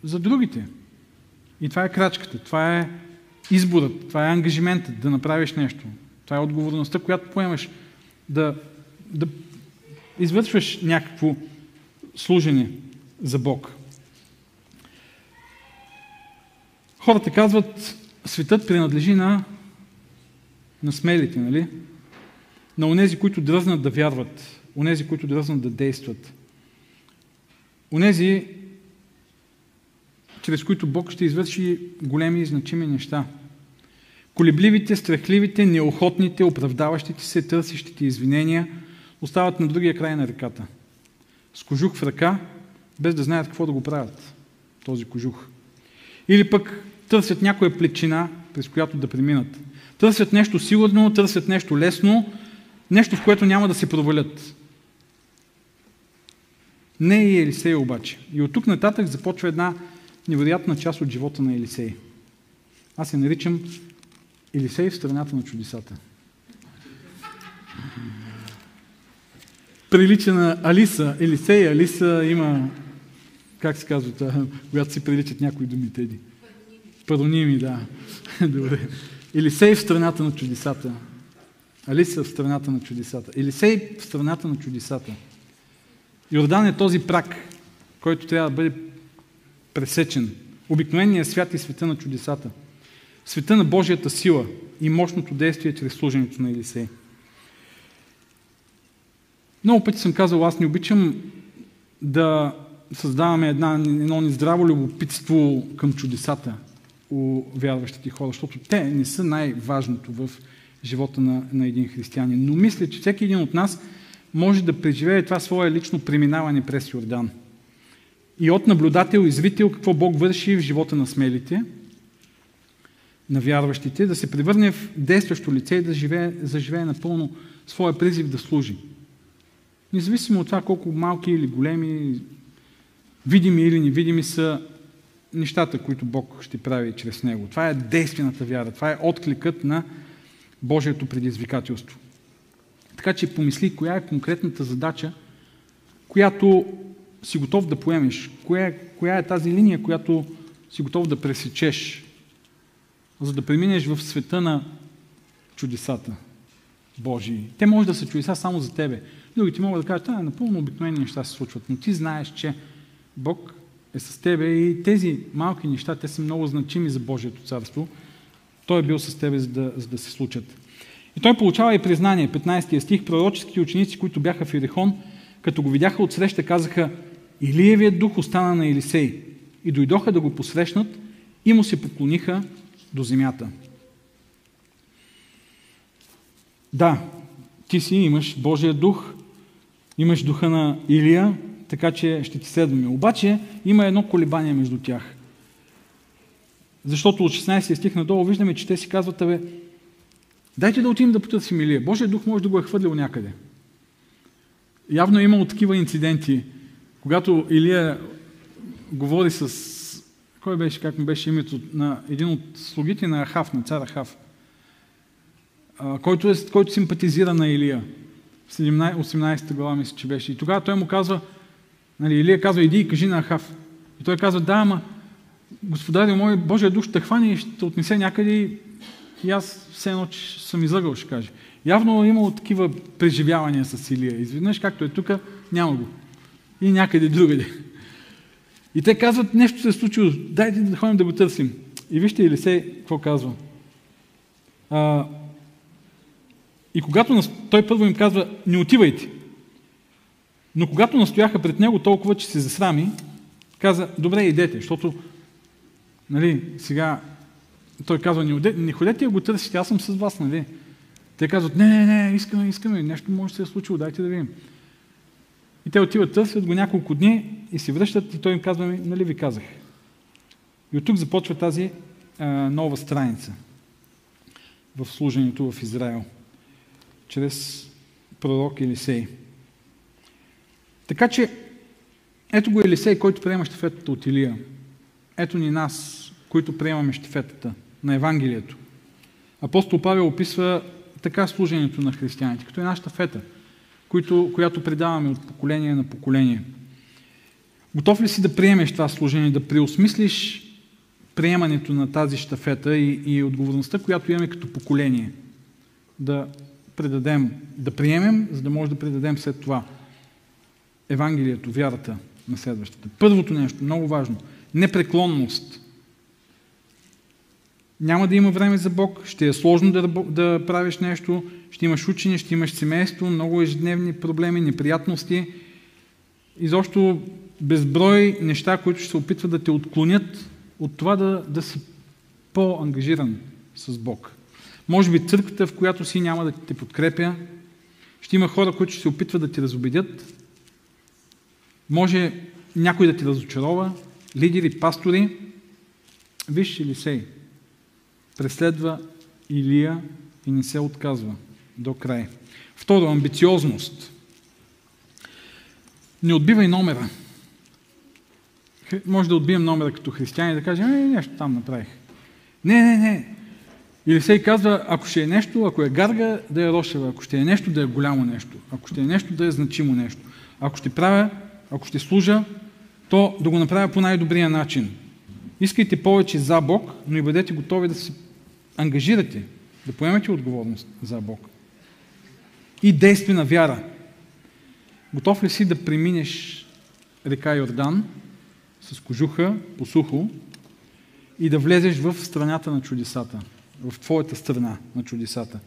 за другите. И това е крачката, това е изборът, това е ангажиментът да направиш нещо. Това е отговорността, която поемаш да, да извършваш някакво служение за Бог. Хората казват, светът принадлежи на, на смелите, нали? На онези, които дръзнат да вярват, онези, които дръзнат да действат. Онези, чрез които Бог ще извърши големи и значими неща. Колебливите, страхливите, неохотните, оправдаващите се, търсещите извинения остават на другия край на реката. С кожух в ръка, без да знаят какво да го правят, този кожух. Или пък търсят някоя плечина, през която да преминат. Търсят нещо сигурно, търсят нещо лесно, нещо, в което няма да се провалят. Не и Елисей обаче. И от тук нататък започва една невероятна част от живота на Елисей. Аз се наричам Елисей в страната на чудесата. Прилича на Алиса. Елисей, Алиса има, как се казва, когато си приличат някои думи теди. Пароними, да. Добре. Елисей в страната на чудесата. Алиса в страната на чудесата. Елисей в страната на чудесата. Йордан е този прак, който трябва да бъде пресечен. Обикновеният свят и света на чудесата. Света на Божията сила и мощното действие чрез служенето на Елисей. Много пъти съм казал, аз не обичам да създаваме една, едно нездраво любопитство към чудесата у вярващите хора, защото те не са най-важното в живота на, на един християнин. Но мисля, че всеки един от нас може да преживее това свое лично преминаване през Йордан. И от наблюдател и зрител какво Бог върши в живота на смелите, на вярващите, да се превърне в действащо лице и да живее, заживее напълно своя призив да служи. Независимо от това колко малки или големи, видими или невидими са нещата, които Бог ще прави чрез него. Това е действената вяра, това е откликът на Божието предизвикателство. Така че помисли, коя е конкретната задача, която си готов да поемеш. Коя, коя е тази линия, която си готов да пресечеш, за да преминеш в света на чудесата Божии. Те може да са чудеса само за тебе. Другите могат да кажат, да, напълно обикновени неща се случват, но ти знаеш, че Бог е с тебе и тези малки неща, те са много значими за Божието царство. Той е бил с тебе, за да, за да се случат. И той получава и признание. 15 стих. Пророчески ученици, които бяха в Иерихон, като го видяха отсреща, казаха Илиевият дух остана на Елисей. И дойдоха да го посрещнат и му се поклониха до земята. Да, ти си имаш Божия дух, имаш духа на Илия, така че ще ти следваме. Обаче има едно колебание между тях. Защото от 16 стих надолу виждаме, че те си казват, бе, дайте да отидем да потърсим Илия. Божия дух може да го е хвърлил някъде. Явно е имало такива инциденти, когато Илия говори с... Кой беше, как му беше името? На един от слугите на Ахав, на цара Ахав, който, е, който симпатизира на Илия. В 18 глава мисля, че беше. И тогава той му казва, нали, Илия казва, иди и кажи на Ахав. И той казва, да, ама, господари мой, Божия дух ще хване и ще отнесе някъде и аз все едно, че съм излъгал, ще каже. Явно е имало такива преживявания с Илия. Изведнъж, както е тук, няма го. И някъде другаде. И те казват, нещо се е случило, дайте да ходим да го търсим. И вижте Елисей какво казва. А, и когато той първо им казва, не отивайте. Но когато настояха пред него толкова, че се засрами, каза, добре, идете, защото Нали, сега той казва, не, оде, не ходете да го търсите, аз съм с вас, нали? Те казват, не, не, не, искаме, искаме, нещо може да се е случило, дайте да видим. И те отиват, търсят го няколко дни и се връщат и той им казва, нали ви казах. И от тук започва тази а, нова страница в служението в Израел, чрез пророк Елисей. Така че, ето го Елисей, който приема щафетата от Илия. Ето ни нас, които приемаме щафетата на Евангелието. Апостол Павел описва така служението на християните, като една щафета, която, която предаваме от поколение на поколение. Готов ли си да приемеш това служение, да преосмислиш приемането на тази щафета и, и отговорността, която имаме като поколение? Да предадем, да приемем, за да може да предадем след това Евангелието, вярата на следващата. Първото нещо, много важно, непреклонност. Няма да има време за Бог, ще е сложно да, да правиш нещо, ще имаш учене, ще имаш семейство, много ежедневни проблеми, неприятности, изобщо безброй неща, които ще се опитват да те отклонят от това да, да си по-ангажиран с Бог. Може би църквата, в която си няма да те подкрепя, ще има хора, които ще се опитват да те разобедят, може някой да те разочарова, лидери, пастори. Виж Елисей, преследва Илия и не се отказва до край. Второ, амбициозност. Не отбивай номера. Може да отбием номера като християни и да кажем, е, нещо там направих. Не, не, не. Илисей казва, ако ще е нещо, ако е гарга, да е рошева. Ако ще е нещо, да е голямо нещо. Ако ще е нещо, да е значимо нещо. Ако ще правя, ако ще служа, то да го направя по най-добрия начин. Искайте повече за Бог, но и бъдете готови да се ангажирате, да поемете отговорност за Бог. И действена вяра. Готов ли си да преминеш река Йордан с кожуха по сухо и да влезеш в страната на чудесата, в твоята страна на чудесата,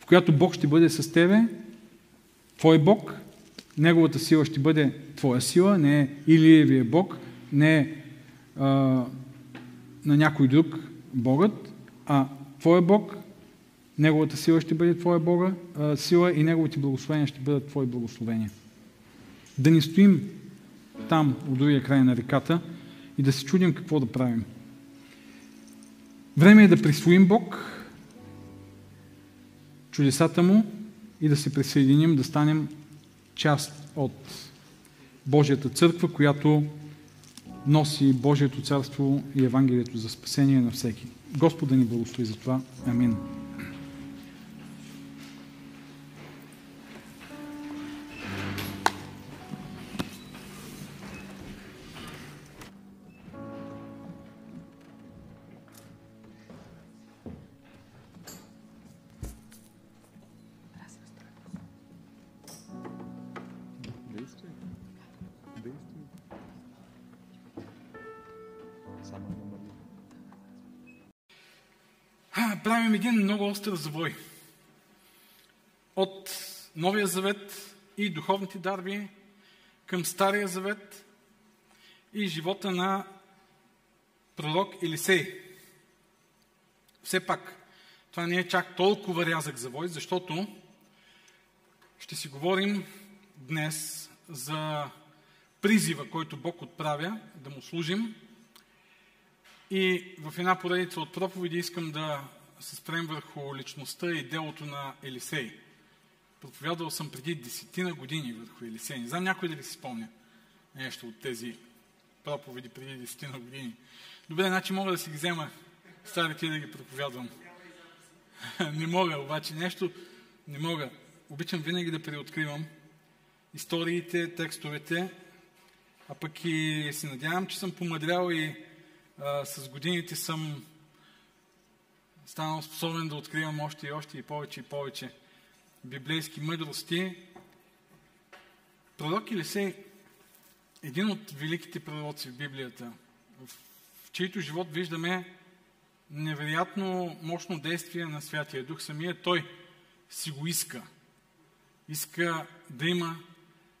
в която Бог ще бъде с тебе, твой Бог, Неговата сила ще бъде твоя сила, не е Илиевия Бог, не е а, на някой друг Богът, а Твоя Бог, Неговата сила ще бъде Твоя Бога, а, сила и Неговите благословения ще бъдат Твои благословения. Да не стоим там, от другия край на реката и да се чудим какво да правим. Време е да присвоим Бог, чудесата Му и да се присъединим, да станем част от Божията църква, която носи Божието царство и Евангелието за спасение на всеки. Господа ни благослови за това. Амин. Остър завой. От Новия завет и духовните дарби към Стария завет и живота на пророк Елисей. Все пак, това не е чак толкова рязък завой, защото ще си говорим днес за призива, който Бог отправя, да му служим. И в една поредица от проповеди искам да се спрем върху личността и делото на Елисей. Проповядвал съм преди десетина години върху Елисей. Не знам някой да ви си спомня нещо от тези проповеди преди десетина години. Добре, значи мога да си ги взема старите да ги проповядвам. не мога, обаче нещо не мога. Обичам винаги да преоткривам историите, текстовете, а пък и се надявам, че съм помадрял и а, с годините съм станал способен да откривам още и още и повече и повече библейски мъдрости. Пророк Елисей един от великите пророци в Библията, в чийто живот виждаме невероятно мощно действие на Святия Дух. Самия той си го иска. Иска да има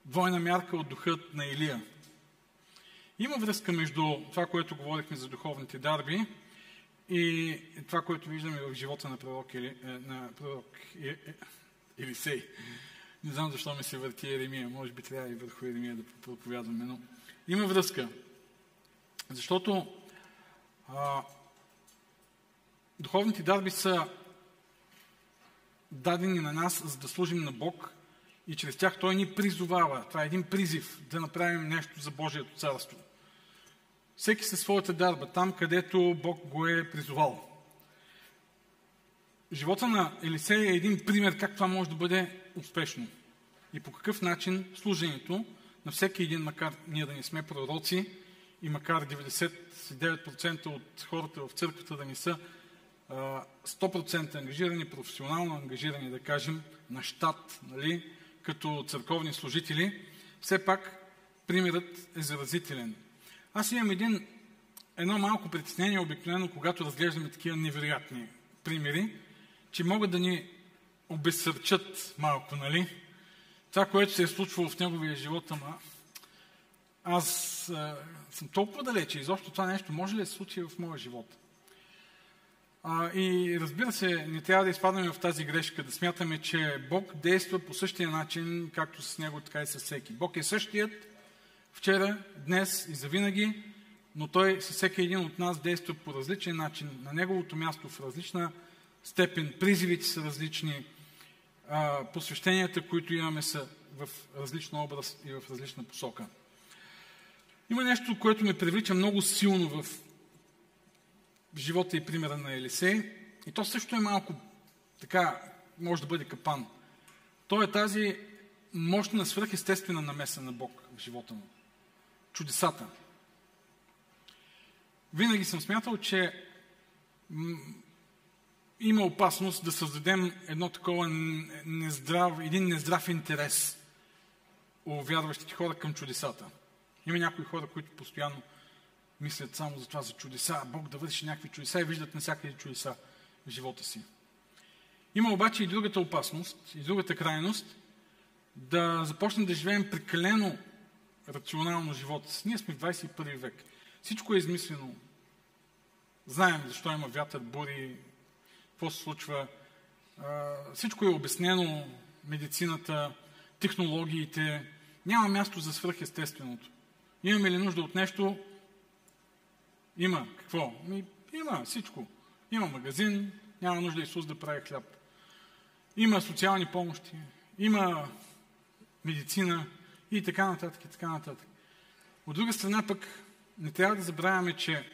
двойна мярка от духът на Илия. Има връзка между това, което говорихме за духовните дарби и това, което виждаме в живота на пророк, Или, е, на пророк Елисей. Не знам защо ми се върти Еремия. Може би трябва и върху Еремия да проповядваме, но има връзка. Защото а, духовните дарби са дадени на нас, за да служим на Бог и чрез тях Той ни призовава. Това е един призив да направим нещо за Божието царство. Всеки със своята дарба, там където Бог го е призовал. Живота на Елисей е един пример как това може да бъде успешно. И по какъв начин служението на всеки един, макар ние да не сме пророци, и макар 99% от хората в църквата да не са 100% ангажирани, професионално ангажирани, да кажем, на щат, нали, като църковни служители, все пак примерът е заразителен. Аз имам един, едно малко притеснение обикновено, когато разглеждаме такива невероятни примери, че могат да ни обесърчат малко, нали? Това, което се е случвало в неговия живот, ама аз а, съм толкова далече, изобщо това нещо може ли да се случи в моя живот? А, и разбира се, не трябва да изпадаме в тази грешка, да смятаме, че Бог действа по същия начин, както с него, така и с всеки. Бог е същият вчера, днес и завинаги, но Той със всеки един от нас действа по различен начин, на неговото място в различна степен, призивите са различни, посвещенията, които имаме са в различна образ и в различна посока. Има нещо, което ме привлича много силно в живота и примера на Елисей. И то също е малко така, може да бъде капан. То е тази мощна свръхестествена намеса на Бог в живота му. Чудесата. Винаги съм смятал, че има опасност да създадем едно такова нездрав, един нездрав интерес у вярващите хора към чудесата. Има някои хора, които постоянно мислят само за това, за чудеса, Бог да върши някакви чудеса и виждат навсякъде чудеса в живота си. Има обаче и другата опасност, и другата крайност, да започнем да живеем прекалено рационално живота си. Ние сме в 21 век. Всичко е измислено. Знаем защо има вятър, бури, какво се случва. Всичко е обяснено, медицината, технологиите. Няма място за свръхестественото. Имаме ли нужда от нещо? Има. Какво? Има всичко. Има магазин, няма нужда Исус да прави хляб. Има социални помощи, има медицина и така нататък, и така нататък. От друга страна пък не трябва да забравяме, че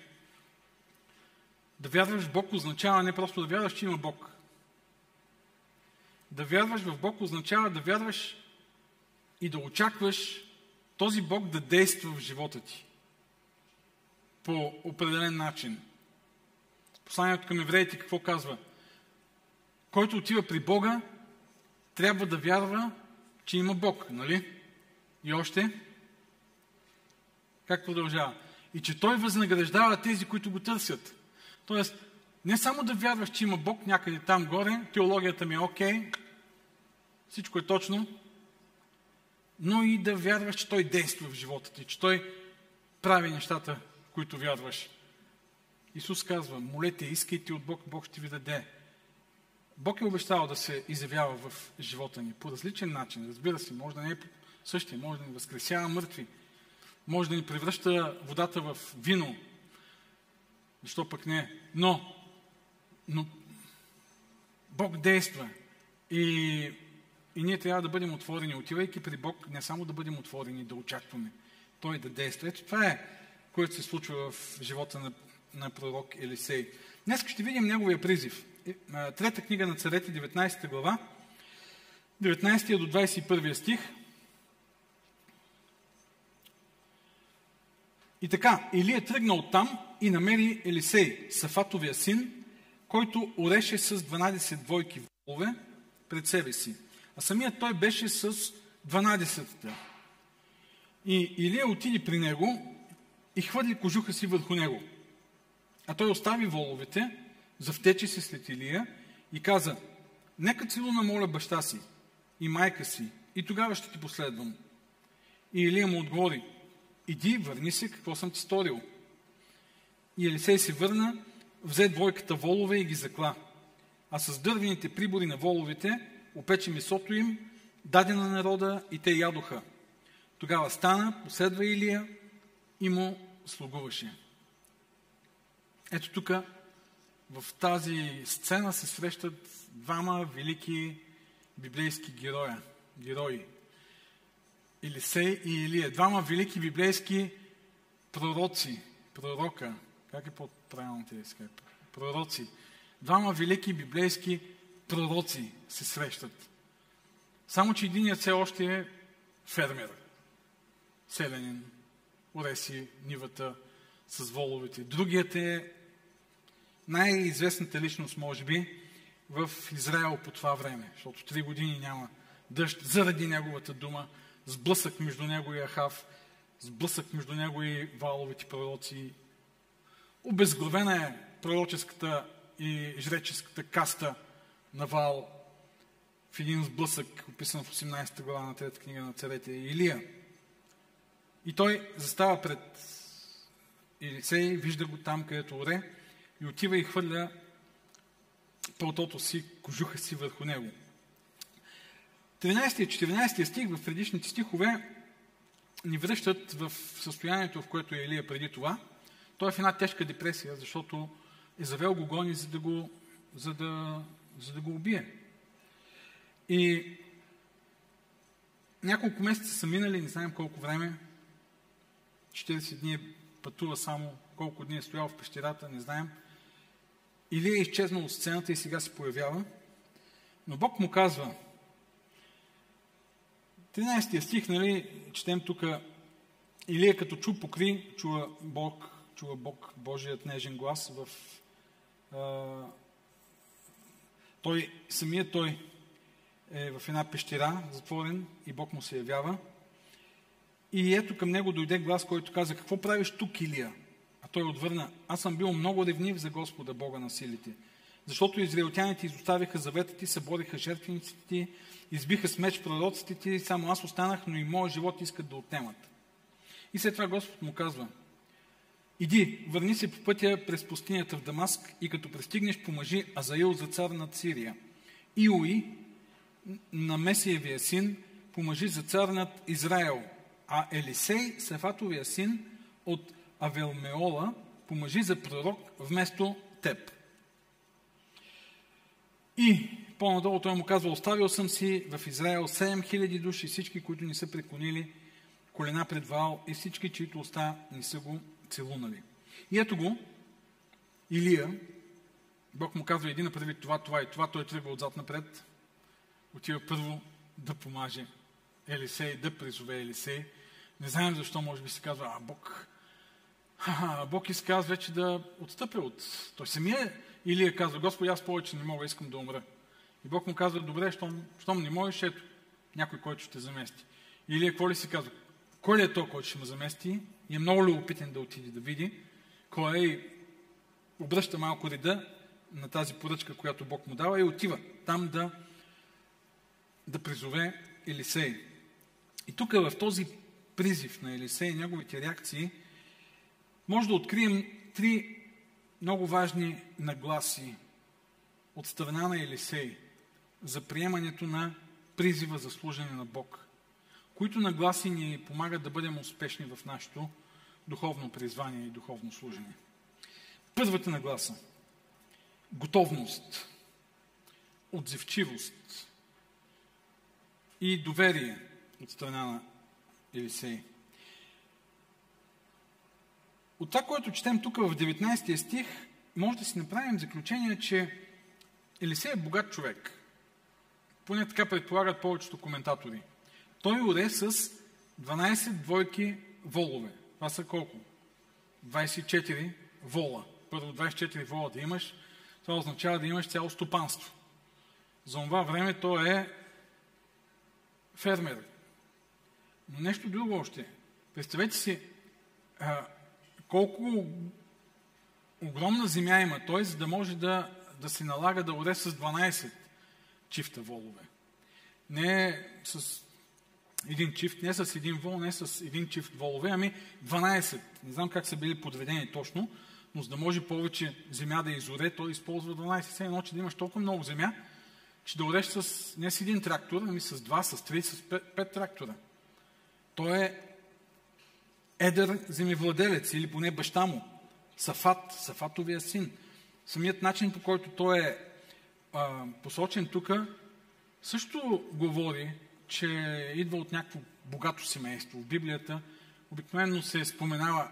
да вярваш в Бог означава не просто да вярваш, че има Бог. Да вярваш в Бог означава да вярваш и да очакваш този Бог да действа в живота ти по определен начин. Посланието към евреите какво казва? Който отива при Бога, трябва да вярва, че има Бог, нали? И още? Как продължава? И че Той възнаграждава тези, които го търсят. Тоест, не само да вярваш, че има Бог някъде там горе, теологията ми е окей, всичко е точно, но и да вярваш, че Той действа в живота ти, че Той прави нещата, които вярваш. Исус казва, молете, искайте от Бог, Бог ще ви даде. Бог е обещал да се изявява в живота ни по различен начин. Разбира се, може да не е същия, може да ни възкресява мъртви, може да ни превръща водата в вино. Защо пък не? Но, но Бог действа и, и ние трябва да бъдем отворени. Отивайки при Бог, не само да бъдем отворени, да очакваме Той да действа. Ето това е, което се случва в живота на, на пророк Елисей. Днес ще видим неговия призив. Е, трета книга на царете, 19 глава, 19 до 21 стих. И така, Илия тръгнал там и намери Елисей, Сафатовия син, който ореше с 12 двойки волове пред себе си. А самият той беше с 12-та. И Илия отиде при него и хвърли кожуха си върху него. А той остави воловете, завтече се след Илия и каза, нека целуна моля баща си и майка си и тогава ще ти последвам. И Илия му отговори, иди, върни се, какво съм ти сторил. И Елисей се върна, взе двойката волове и ги закла. А с дървените прибори на воловете опече месото им, даде на народа и те ядоха. Тогава стана, последва Илия и му слугуваше. Ето тук в тази сцена се срещат двама велики библейски героя, герои. Илисей и Илия. Двама велики библейски пророци, пророка. Как е по-правилно те Пророци. Двама велики библейски пророци се срещат. Само, че единият все още е фермер, селянин, уреси нивата с воловете. Другият е най-известната личност, може би, в Израел по това време, защото три години няма дъжд заради неговата дума, сблъсък между него и Ахав, сблъсък между него и валовите пророци. Обезглавена е пророческата и жреческата каста на Вал в един сблъсък, описан в 18 глава на трета книга на царете Илия. И той застава пред Елисей, вижда го там, където оре, и отива и хвърля пълтото си, кожуха си върху него. 13 и 14 стих в предишните стихове ни връщат в състоянието, в което е Илия преди това. Той е в една тежка депресия, защото е завел го гони, за да го, за да, за да го убие. И няколко месеца са минали, не знаем колко време. 40 дни пътува само, колко дни е стоял в пещерата, не знаем. Или е изчезнал от сцената и сега се появява. Но Бог му казва, 13 стих, нали, четем тук, Илия като чу покри, чува Бог, чува Бог Божият нежен глас в... А, той, самият той е в една пещера, затворен, и Бог му се явява. И ето към него дойде глас, който каза, какво правиш тук, Илия? А той отвърна, аз съм бил много ревнив за Господа, Бога на силите. Защото израелтяните изоставиха заветът ти, събориха жертвениците ти, избиха с меч пророците ти, само аз останах, но и моят живот искат да отнемат. И след това Господ му казва, Иди, върни се по пътя през пустинята в Дамаск и като пристигнеш, помъжи Азаил за цар над Сирия. Иои, на Месиевия син, помъжи за цар над Израел, а Елисей, Сефатовия син, от Авелмеола, помъжи за пророк вместо теб. И по-надолу той му казва, оставил съм си в Израел 7000 души, всички, които не са преклонили колена пред Вал и всички, чието уста не са го целунали. И ето го, Илия, Бог му казва, един направи това, това и това, той тръгва отзад напред, отива първо да помаже Елисей, да призове Елисей. Не знаем защо, може би се казва, а Бог, а, Бог аз вече да отстъпя от... Той самия Илия казва, Господи, аз повече не мога, искам да умра. И Бог му казва, добре, щом, щом не можеш, ето, някой, който ще замести. Илия какво ли си казва? Кой ли е то, който ще ме замести? И е много любопитен да отиде да види. Кой е обръща малко реда на тази поръчка, която Бог му дава и отива там да, да призове Елисей. И тук в този призив на Елисей и неговите реакции може да открием три много важни нагласи от страна на Елисей за приемането на призива за служене на Бог, които нагласи ни помагат да бъдем успешни в нашето духовно призвание и духовно служение. Първата нагласа – готовност, отзивчивост и доверие от страна на Елисей. От това, което четем тук в 19 стих, може да си направим заключение, че Елисей е богат човек. Поне така предполагат повечето коментатори. Той уре с 12 двойки волове. Това са колко? 24 вола. Първо 24 вола да имаш, това означава да имаш цяло стопанство. За това време той е фермер. Но нещо друго още. Представете си а, колко огромна земя има той, за да може да, да си налага да уре с 12 чифта волове. Не с един чифт, не с един вол, не с един чифт волове, ами 12. Не знам как са били подредени точно, но за да може повече земя да изоре, той използва 12. Все едно, че да имаш толкова много земя, че да ореш с, не с един трактор, ами с два, с три, с пет, пет трактора. Той е едър земевладелец или поне баща му. Сафат, Сафатовия син. Самият начин, по който той е а, посочен тук, също говори, че идва от някакво богато семейство. В Библията обикновено се споменава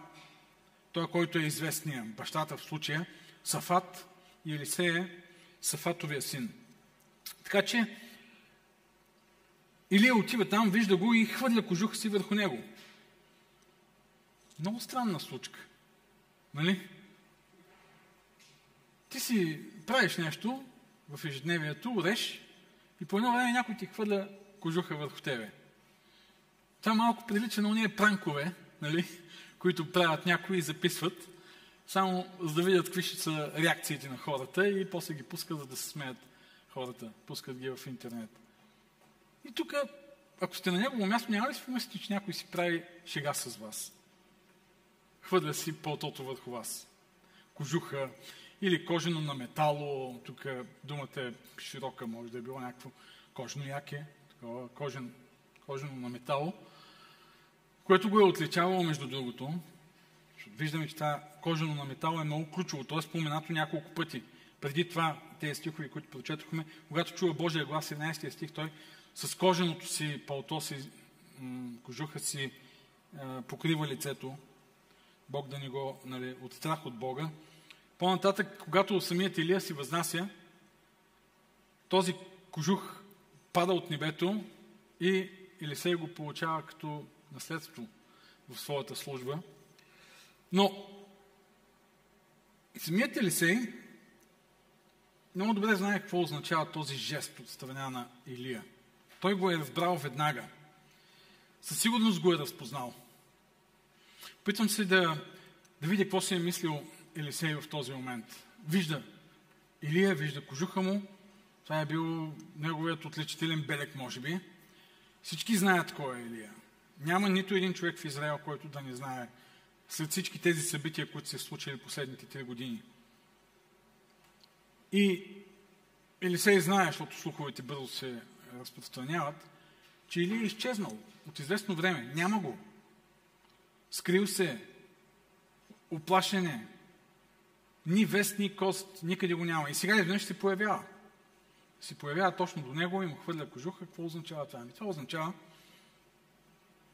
той, който е известния, бащата в случая, Сафат и Елисея, Сафатовия син. Така че Илия отива там, вижда го и хвърля кожуха си върху него. Много странна случка. Нали? Ти си правиш нещо в ежедневието, уреш и по едно време някой ти хвърля кожуха върху тебе. Това малко прилича на уния пранкове, нали? които правят някои и записват, само за да видят какви ще са реакциите на хората и после ги пускат, за да се смеят хората. Пускат ги в интернет. И тук, ако сте на негово място, няма ли си помислите, че някой си прави шега с вас? Хвърля си пълтото върху вас. Кожуха или кожено на метало, тук думата е широка, може да е било някакво кожно яке, такова кожен, кожено на метало, което го е отличавало между другото. Виждаме, че това кожено на метало е много ключово. То е споменато няколко пъти. Преди това, тези стихове, които прочетохме, когато чува Божия глас, 11 стих, той с коженото си палто си, кожуха си покрива лицето, Бог да ни го, нали, от страх от Бога. По-нататък, когато самият Илия си възнася, този кожух пада от небето и Елисей го получава като наследство в своята служба. Но самият Елисей много добре знае какво означава този жест от страна на Илия. Той го е разбрал веднага. Със сигурност го е разпознал. Питам се да, да видя какво си е мислил Елисей в този момент. Вижда Илия, вижда кожуха му. Това е бил неговият отличителен белек, може би. Всички знаят кой е Илия. Няма нито един човек в Израел, който да не знае след всички тези събития, които се случили последните три години. И Елисей знае, защото слуховете бързо се разпространяват, че Илия е изчезнал от известно време. Няма го. Скрил се. Оплашене. Ни вест, ни кост, никъде го няма. И сега изведнъж се появява. Се появява точно до него и му хвърля кожуха. Какво означава това? Ами това означава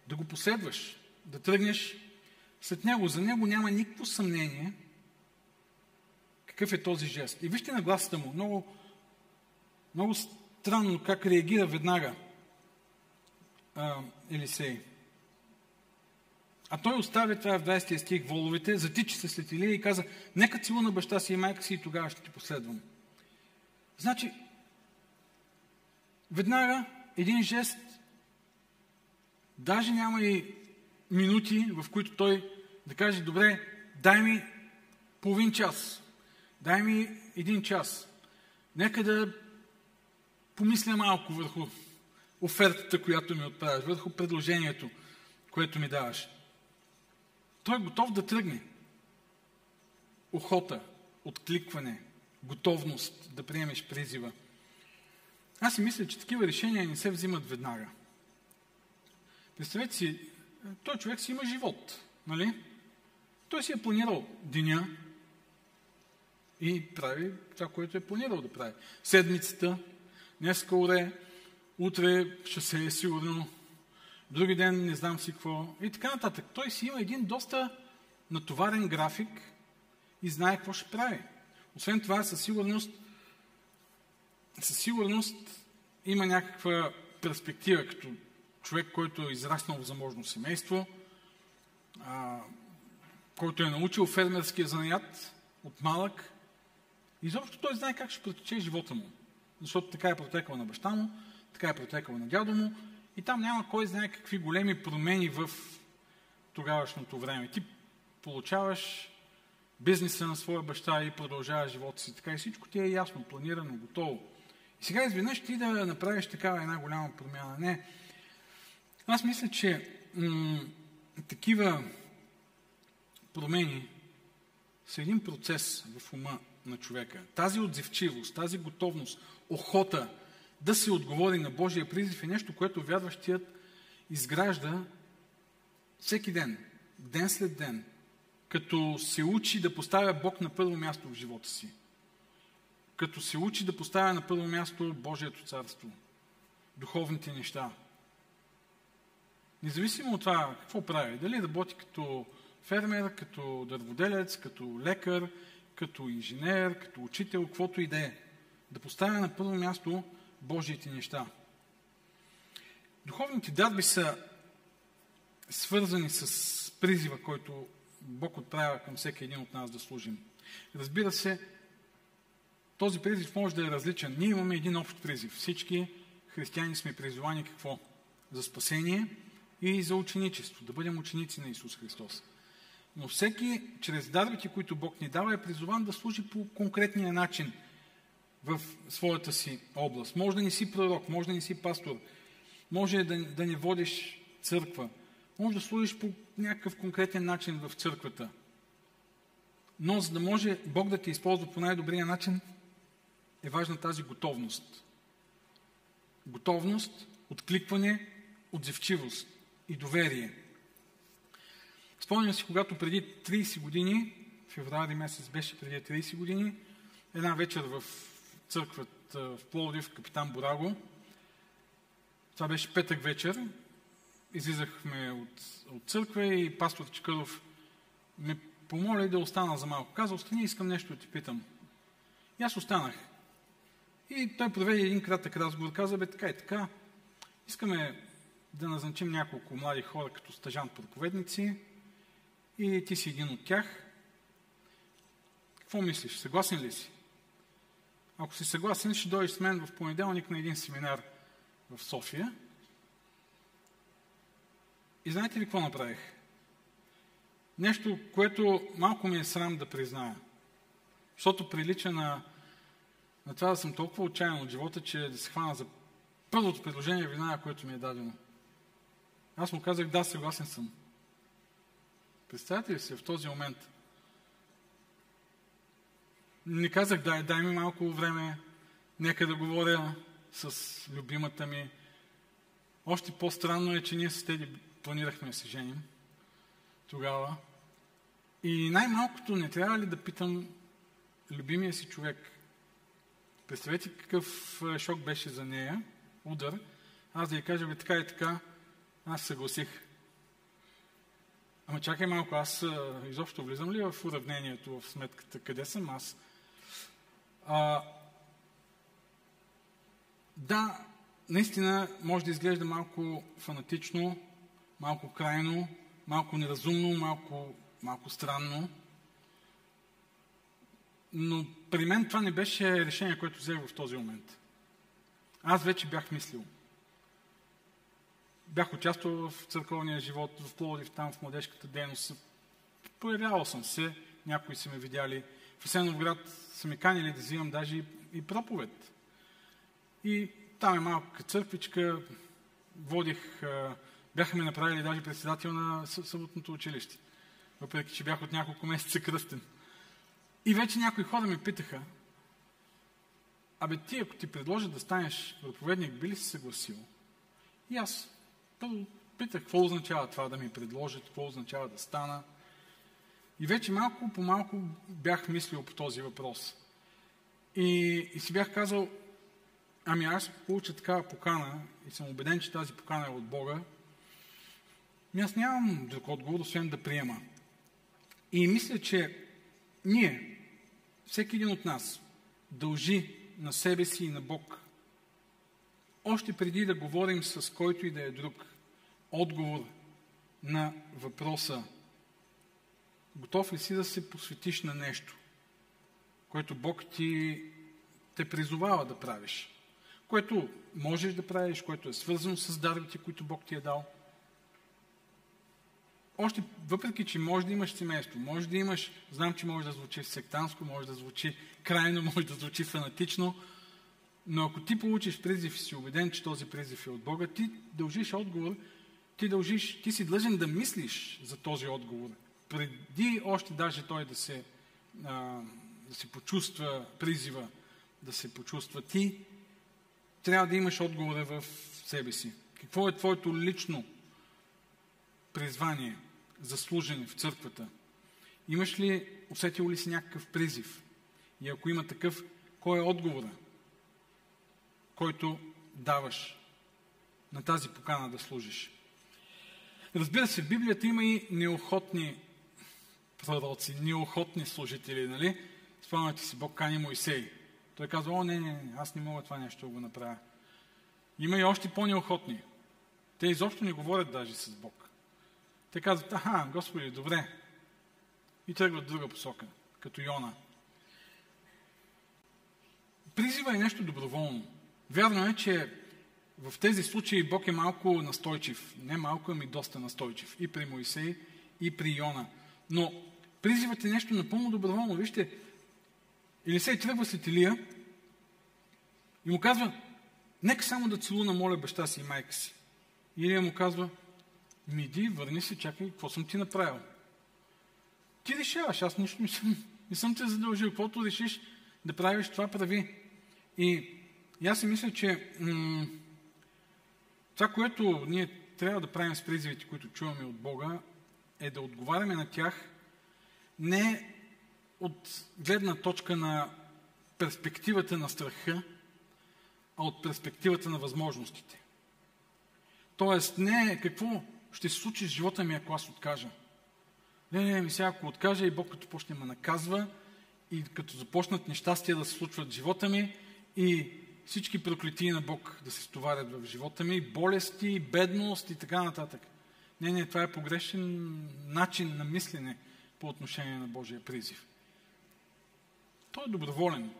да го последваш, да тръгнеш след него. За него няма никакво съмнение какъв е този жест. И вижте на гласата му. Много, много странно как реагира веднага а, Елисей. А той оставя това в 20 стих воловете, затича се след Илия и каза, нека целуна баща си и майка си и тогава ще ти последвам. Значи, веднага един жест, даже няма и минути, в които той да каже, добре, дай ми половин час, дай ми един час. Нека да помисля малко върху офертата, която ми отправяш, върху предложението, което ми даваш. Той е готов да тръгне. Охота, откликване, готовност да приемеш призива. Аз си мисля, че такива решения не се взимат веднага. Представете си, той човек си има живот, нали? Той си е планирал деня и прави това, което е планирал да прави. Седмицата, днеска уре, утре ще се е сигурно други ден не знам си какво и така нататък. Той си има един доста натоварен график и знае какво ще прави. Освен това, със сигурност, със сигурност има някаква перспектива, като човек, който е израснал в заможно семейство, а, който е научил фермерския занаят от малък. Изобщо той знае как ще протече живота му. Защото така е протекал на баща му, така е протекал на дядо му и там няма кой знае какви големи промени в тогавашното време. Ти получаваш бизнеса на своя баща и продължаваш живота си. Така и всичко ти е ясно, планирано, готово. И сега изведнъж ти да направиш такава една голяма промяна. Не. Аз мисля, че м- такива промени са един процес в ума на човека. Тази отзивчивост, тази готовност, охота да се отговори на Божия призив е нещо, което вярващият изгражда всеки ден, ден след ден, като се учи да поставя Бог на първо място в живота си. Като се учи да поставя на първо място Божието царство, духовните неща. Независимо от това какво прави, дали работи като фермер, като дърводелец, като лекар, като инженер, като учител, каквото и да е. Да поставя на първо място Божиите неща. Духовните дарби са свързани с призива, който Бог отправя към всеки един от нас да служим. Разбира се, този призив може да е различен. Ние имаме един общ призив. Всички християни сме призовани какво? За спасение и за ученичество. Да бъдем ученици на Исус Христос. Но всеки, чрез дарбите, които Бог ни дава, е призован да служи по конкретния начин в своята си област. Може да не си пророк, може да не си пастор, може да, да не водиш църква, може да служиш по някакъв конкретен начин в църквата. Но за да може Бог да те използва по най-добрия начин, е важна тази готовност. Готовност, откликване, отзивчивост и доверие. Спомням си, когато преди 30 години, феврари месец беше преди 30 години, една вечер в църквата в Пловдив, капитан Бораго, това беше петък вечер, излизахме от, от църква и пастор Чекъров ме помоли да остана за малко. Каза, остани, искам нещо да ти питам. И аз останах. И той проведе един кратък разговор. Каза, бе, така и така. Искаме да назначим няколко млади хора като стажант проповедници и ти си един от тях. Какво мислиш? Съгласен ли си? Ако си съгласен, ще дойдеш с мен в понеделник на един семинар в София. И знаете ли какво направих? Нещо, което малко ми е срам да призная. Защото прилича на, на това да съм толкова отчаян от живота, че да се хвана за първото предложение вина, което ми е дадено. Аз му казах, да, съгласен съм. Представете ли се в този момент? Не казах, дай, дай ми малко време, нека да говоря с любимата ми. Още по-странно е, че ние с Теди планирахме да се женим тогава. И най-малкото не трябва ли да питам любимия си човек. Представете какъв шок беше за нея, удар. Аз да я кажа, бе, така и така, аз съгласих. Ама чакай малко, аз изобщо влизам ли в уравнението, в сметката? Къде съм аз? А, да, наистина може да изглежда малко фанатично, малко крайно, малко неразумно, малко, малко странно. Но при мен това не беше решение, което взех в този момент. Аз вече бях мислил. Бях участвал в църковния живот, в Пловдив, там в младежката дейност. Появявал съм се, някои са ме видяли. В Асеновград са ме канили да взимам даже и проповед. И там е малка църквичка, водих, бяха ме направили даже председател на съботното училище, въпреки че бях от няколко месеца кръстен. И вече някои хора ме питаха, абе ти, ако ти предложа да станеш проповедник, би ли си съгласил? И аз първо питах, какво означава това да ми предложат, какво означава да стана. И вече малко по малко бях мислил по този въпрос. И, и си бях казал, ами аз получа такава покана и съм убеден, че тази покана е от Бога, ми аз нямам друг отговор, освен да приема. И мисля, че ние, всеки един от нас, дължи на себе си и на Бог, още преди да говорим с който и да е друг, отговор на въпроса готов ли си да се посветиш на нещо, което Бог ти те призовава да правиш, което можеш да правиш, което е свързано с дарбите, които Бог ти е дал. Още, въпреки, че може да имаш семейство, може да имаш, знам, че може да звучи сектанско, може да звучи крайно, може да звучи фанатично, но ако ти получиш призив и си убеден, че този призив е от Бога, ти дължиш отговор ти дължиш, ти си длъжен да мислиш за този отговор. Преди още даже той да се, а, да се почувства призива, да се почувства ти, трябва да имаш отговора в себе си. Какво е твоето лично призвание за служене в църквата? Имаш ли, усетил ли си някакъв призив? И ако има такъв, кой е отговора, който даваш на тази покана да служиш? Разбира се, в Библията има и неохотни пророци, неохотни служители, нали? Спомняте си, Бог кани Моисей. Той казва, о, не, не, не, аз не мога това нещо да го направя. Има и още по-неохотни. Те изобщо не говорят даже с Бог. Те казват, аха, Господи, добре. И тръгват в друга посока, като Йона. Призива е нещо доброволно. Вярно е, че в тези случаи Бог е малко настойчив. Не малко, ами доста настойчив. И при Моисей, и при Йона. Но призивът е нещо напълно доброволно. Вижте, Елисей тръгва след Илия и му казва, нека само да целуна, моля, баща си и майка си. И Илия му казва, ми иди, върни се, чакай, какво съм ти направил? Ти решаваш, аз нищо не съм, не съм те задължил. Каквото решиш да правиш, това прави. И, и аз си мисля, че м- това, което ние трябва да правим с призивите, които чуваме от Бога, е да отговаряме на тях не от гледна точка на перспективата на страха, а от перспективата на възможностите. Тоест, не какво ще се случи с живота ми, ако аз откажа. Не, не, ми сега ако откажа и Бог като почне ме наказва и като започнат нещастия да се случват в живота ми и всички проклетии на Бог да се стоварят в живота ми, болести, бедност и така нататък. Не, не, това е погрешен начин на мислене по отношение на Божия призив. Той е доброволен.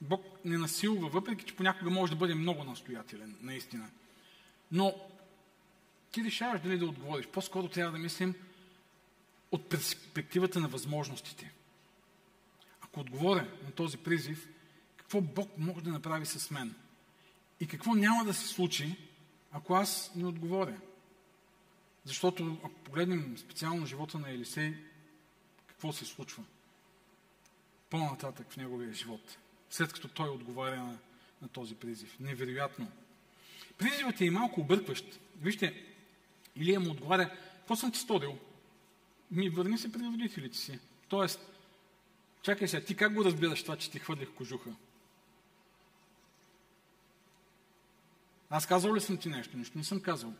Бог не насилва, въпреки че понякога може да бъде много настоятелен, наистина. Но ти решаваш дали да отговориш. По-скоро трябва да мислим от перспективата на възможностите. Ако отговоря на този призив, какво Бог може да направи с мен? И какво няма да се случи, ако аз не отговоря? Защото ако погледнем специално живота на Елисей, какво се случва? По-нататък в неговия живот, след като той отговаря на, на този призив. Невероятно. Призивът е и малко объркващ. Вижте, Илия му отговаря, какво съм ти сторил? Ми върни се при родителите си. Тоест, чакай сега, ти как го разбираш това, че ти хвърлих кожуха? Аз казал ли съм ти нещо? Нищо не съм казал.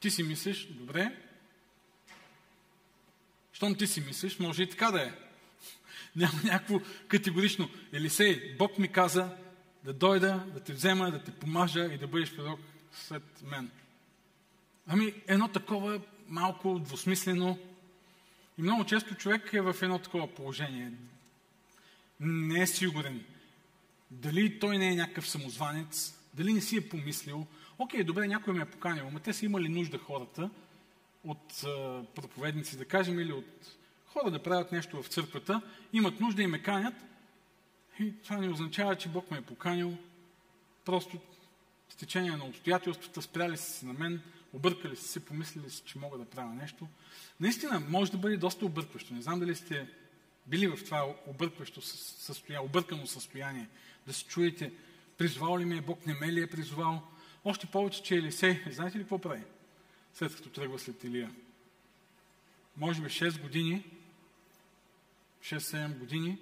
Ти си мислиш, добре. Щом ти си мислиш, може и така да е. Няма някакво категорично. Елисей, Бог ми каза да дойда, да те взема, да те помажа и да бъдеш пророк след мен. Ами, едно такова малко двусмислено. И много често човек е в едно такова положение. Не е сигурен. Дали той не е някакъв самозванец, дали не си е помислил. Окей, добре, някой ме е поканил, но те са имали нужда хората от а, проповедници, да кажем, или от хора да правят нещо в църквата, имат нужда и ме канят. И това не означава, че Бог ме е поканил. Просто с течение на обстоятелствата спряли са се на мен, объркали са се, помислили са, че мога да правя нещо. Наистина, може да бъде доста объркващо. Не знам дали сте били в това объркващо състояние, объркано състояние, да се чуете, призвал ли ме е Бог, не ме ли е призвал. Още повече, че Елисей, знаете ли какво прави? След като тръгва след Илия. Може би 6 години, 6-7 години,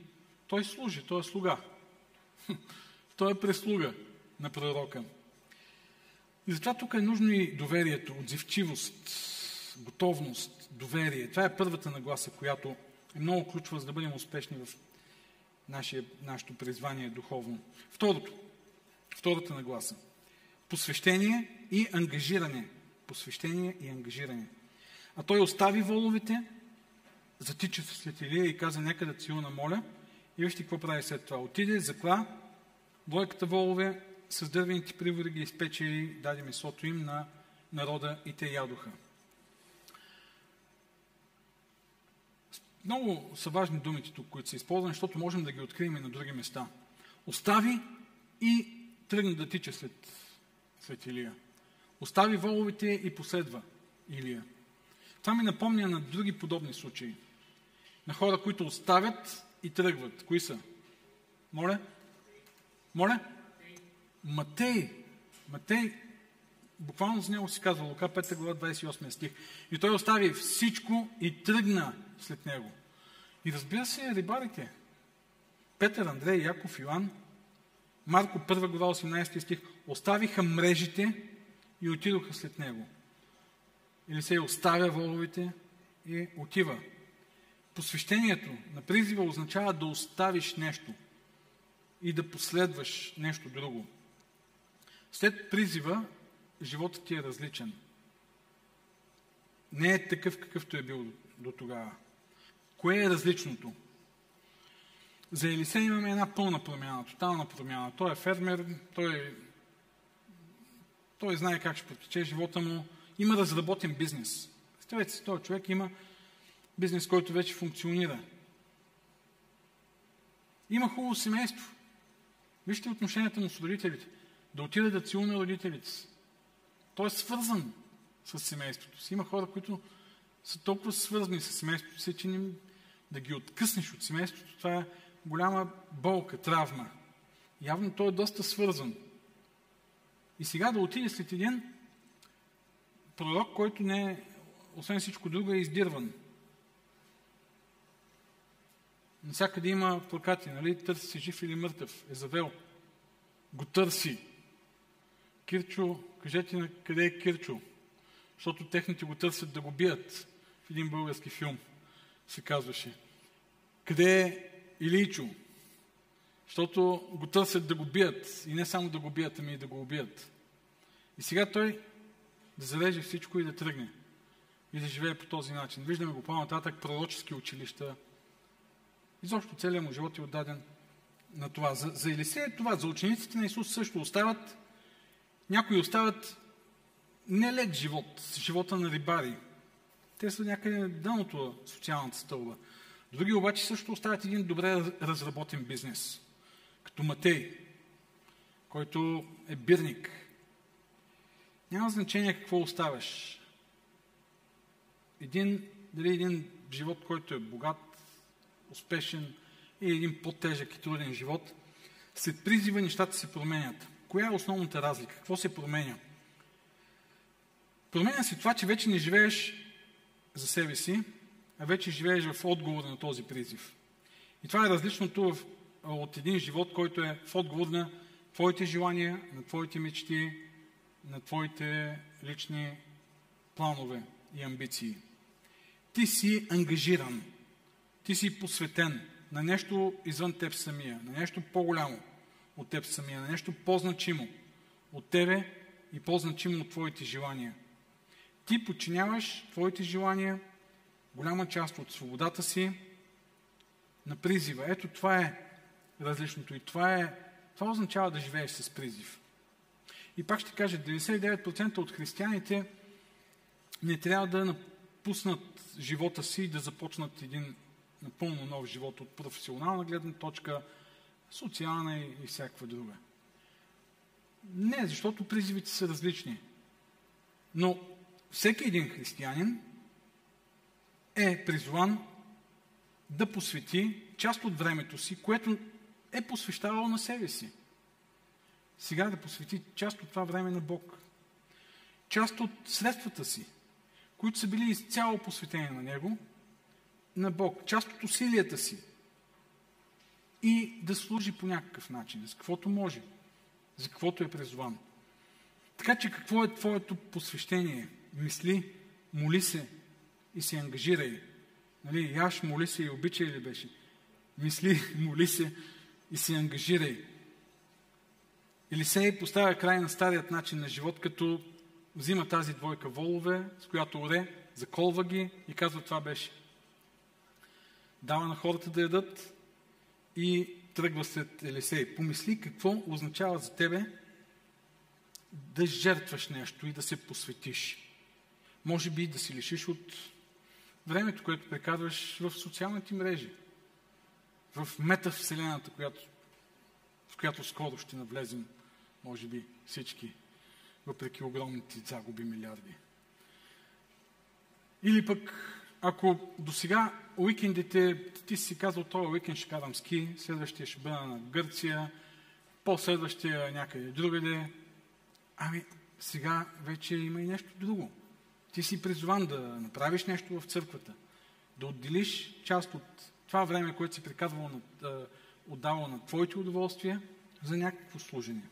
той служи, той е слуга. той е преслуга на пророка. И затова тук е нужно и доверието, отзивчивост, готовност, доверие. Това е първата нагласа, която е много ключова, за да бъдем успешни в нашия, нашето призвание духовно. Второто, втората нагласа. Посвещение и ангажиране. Посвещение и ангажиране. А той остави воловете, затича се след Илия и каза, нека да целуна моля. И вижте какво прави след това. Отиде, закла, двойката волове с дървените привори ги изпече и даде месото им на народа и те ядоха. Много са важни думите тук, които са използвани, защото можем да ги открием и на други места. Остави и тръгна да тича след, след Илия. Остави воловите и последва. Илия. Това ми напомня на други подобни случаи. На хора, които оставят и тръгват. Кои са? Моля? Моля? Матей. Матей, буквално за него си казва Лука 5 глава 28 стих. И той остави всичко и тръгна след него. И разбира се, рибарите. Петър, Андрей, Яков, Йоан, Марко 1 глава 18 стих, оставиха мрежите и отидоха след него. Или се оставя воловите и отива. Посвещението на призива означава да оставиш нещо и да последваш нещо друго. След призива животът ти е различен. Не е такъв какъвто е бил до тогава. Кое е различното? За Елисей имаме една пълна промяна, тотална промяна. Той е фермер, той, той знае как ще протече живота му, има разработен бизнес. Представете си, този човек има бизнес, който вече функционира. Има хубаво семейство. Вижте отношенията му с родителите. Да отиде да целуне родителите си. Той е свързан с семейството си. Има хора, които са толкова свързани с семейството си, че не, да ги откъснеш от семейството, това е голяма болка, травма. Явно той е доста свързан. И сега да отиде след един пророк, който не е, освен всичко друго, е издирван. Насякъде има плакати, нали? Търси се жив или мъртъв. Езавел. Го търси. Кирчо, кажете на къде е Кирчо? Защото техните го търсят да го бият. В един български филм се казваше. Къде е Илийчо? Защото го търсят да го бият. И не само да го бият, ами и да го убият. И сега той да зареже всичко и да тръгне. И да живее по този начин. Виждаме го по-нататък, пророчески училища. Изобщо целият му живот е отдаден на това. За, за Елисея е това. За учениците на Исус също остават, някои остават нелек живот, живота на рибари. Те са някъде на дъното социалната стълба. Други обаче също оставят един добре разработен бизнес. Като Матей, който е бирник. Няма значение какво оставяш. Един, дали един живот, който е богат, успешен и един по-тежък и труден живот, след призива нещата се променят. Коя е основната разлика? Какво се променя? Променя се това, че вече не живееш за себе си, а вече живееш в отговор на този призив. И това е различното в, от един живот, който е в отговор на твоите желания, на твоите мечти, на твоите лични планове и амбиции. Ти си ангажиран, ти си посветен на нещо извън теб самия, на нещо по-голямо от теб самия, на нещо по-значимо от тебе и по-значимо от твоите желания. Ти подчиняваш твоите желания, голяма част от свободата си на призива. Ето това е различното и това, е, това означава да живееш с призив. И пак ще кажа, 99% от християните не трябва да напуснат живота си и да започнат един напълно нов живот от професионална гледна точка, социална и, и всякаква друга. Не, защото призивите са различни. Но всеки един християнин е призван да посвети част от времето си, което е посвещавал на себе си. Сега да посвети част от това време на Бог. Част от средствата си, които са били изцяло посветени на Него, на Бог. Част от усилията си. И да служи по някакъв начин, за каквото може, за каквото е призван. Така че какво е твоето посвещение? Мисли, моли се и се ангажирай. Нали, яш, моли се и обичай ли беше? Мисли, моли се и се ангажирай. Елисей поставя край на старият начин на живот, като взима тази двойка волове, с която оре, заколва ги и казва това беше. Дава на хората да ядат и тръгва след Елисей. Помисли какво означава за тебе да жертваш нещо и да се посветиш. Може би да си лишиш от времето, което прекарваш в социалните мрежи, в метавселената, която в която скоро ще навлезем, може би, всички, въпреки огромните загуби милиарди. Или пък, ако до сега уикендите, ти си казал, този уикенд ще карам ски, следващия ще бъда на Гърция, по-следващия някъде другаде. Ами, сега вече има и нещо друго. Ти си призван да направиш нещо в църквата, да отделиш част от това време, което си приказвал, на, отдавал на твоите удоволствия за някакво служение.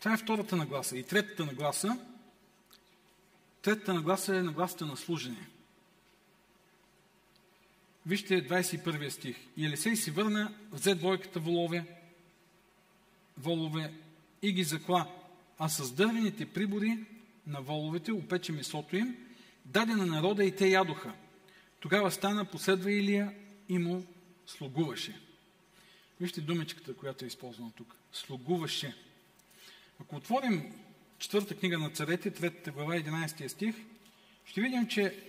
Това е втората нагласа. И третата нагласа, третата нагласа е нагласата на служение. Вижте 21 стих. И Елисей си върна, взе двойката волове, волове и ги закла, а с дървените прибори на воловете опече месото им, даде на народа и те ядоха. Тогава стана, последва Илия и му слугуваше. Вижте думичката, която е използвана тук. Слугуваше. Ако отворим четвърта книга на царете, третата глава, 11 стих, ще видим, че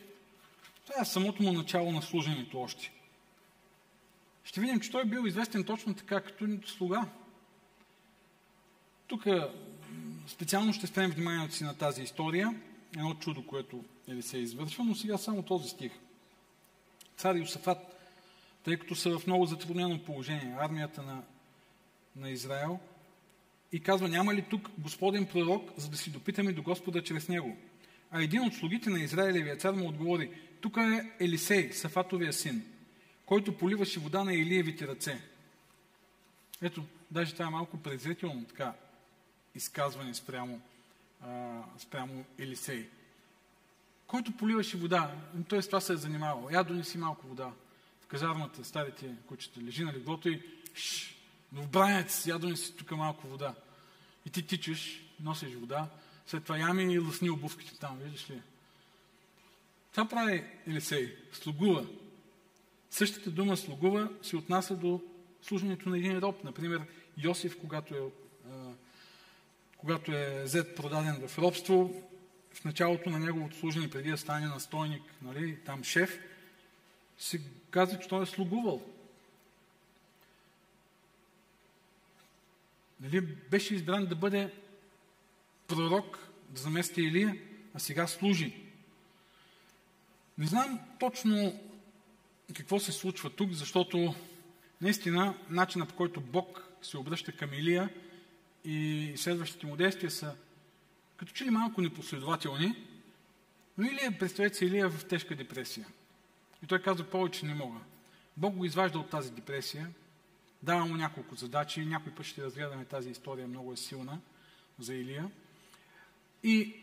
това е самото му начало на служенето още. Ще видим, че той е бил известен точно така, като слуга. Тук специално ще спрем вниманието си на тази история, едно чудо, което е се извършва, но сега само този стих. Цар Йосафат, тъй като са в много затруднено положение, армията на, на Израел, и казва, няма ли тук Господен пророк, за да си допитаме до Господа чрез него? А един от слугите на Израилевия цар му отговори, тук е Елисей, Сафатовия син, който поливаше вода на Илиевите ръце. Ето, даже това е малко презрително така изказване спрямо, а, спрямо Елисей. Който поливаше вода, т.е. това се е занимавал. Я донеси малко вода. В казармата старите кучета лежи на леглото и шш, но в бранец, я донеси тук малко вода. И ти тичаш, носиш вода, след това ями и лъсни обувките там, виждаш ли? Това прави Елисей. Слугува. Същата дума слугува се отнася до служенето на един роб. Например, Йосиф, когато е, когато е взет продаден в робство, в началото на неговото служение, преди да стане настойник, нали, там шеф, се казва, че той е слугувал. Нали, беше избран да бъде пророк, да замести Илия, а сега служи. Не знам точно какво се случва тук, защото наистина начина по който Бог се обръща към Илия и следващите му действия са като че ли малко непоследователни, но Илия, представете се, Илия в тежка депресия. И той казва, повече не мога. Бог го изважда от тази депресия, дава му няколко задачи, някой път ще разгледаме тази история, много е силна за Илия. И,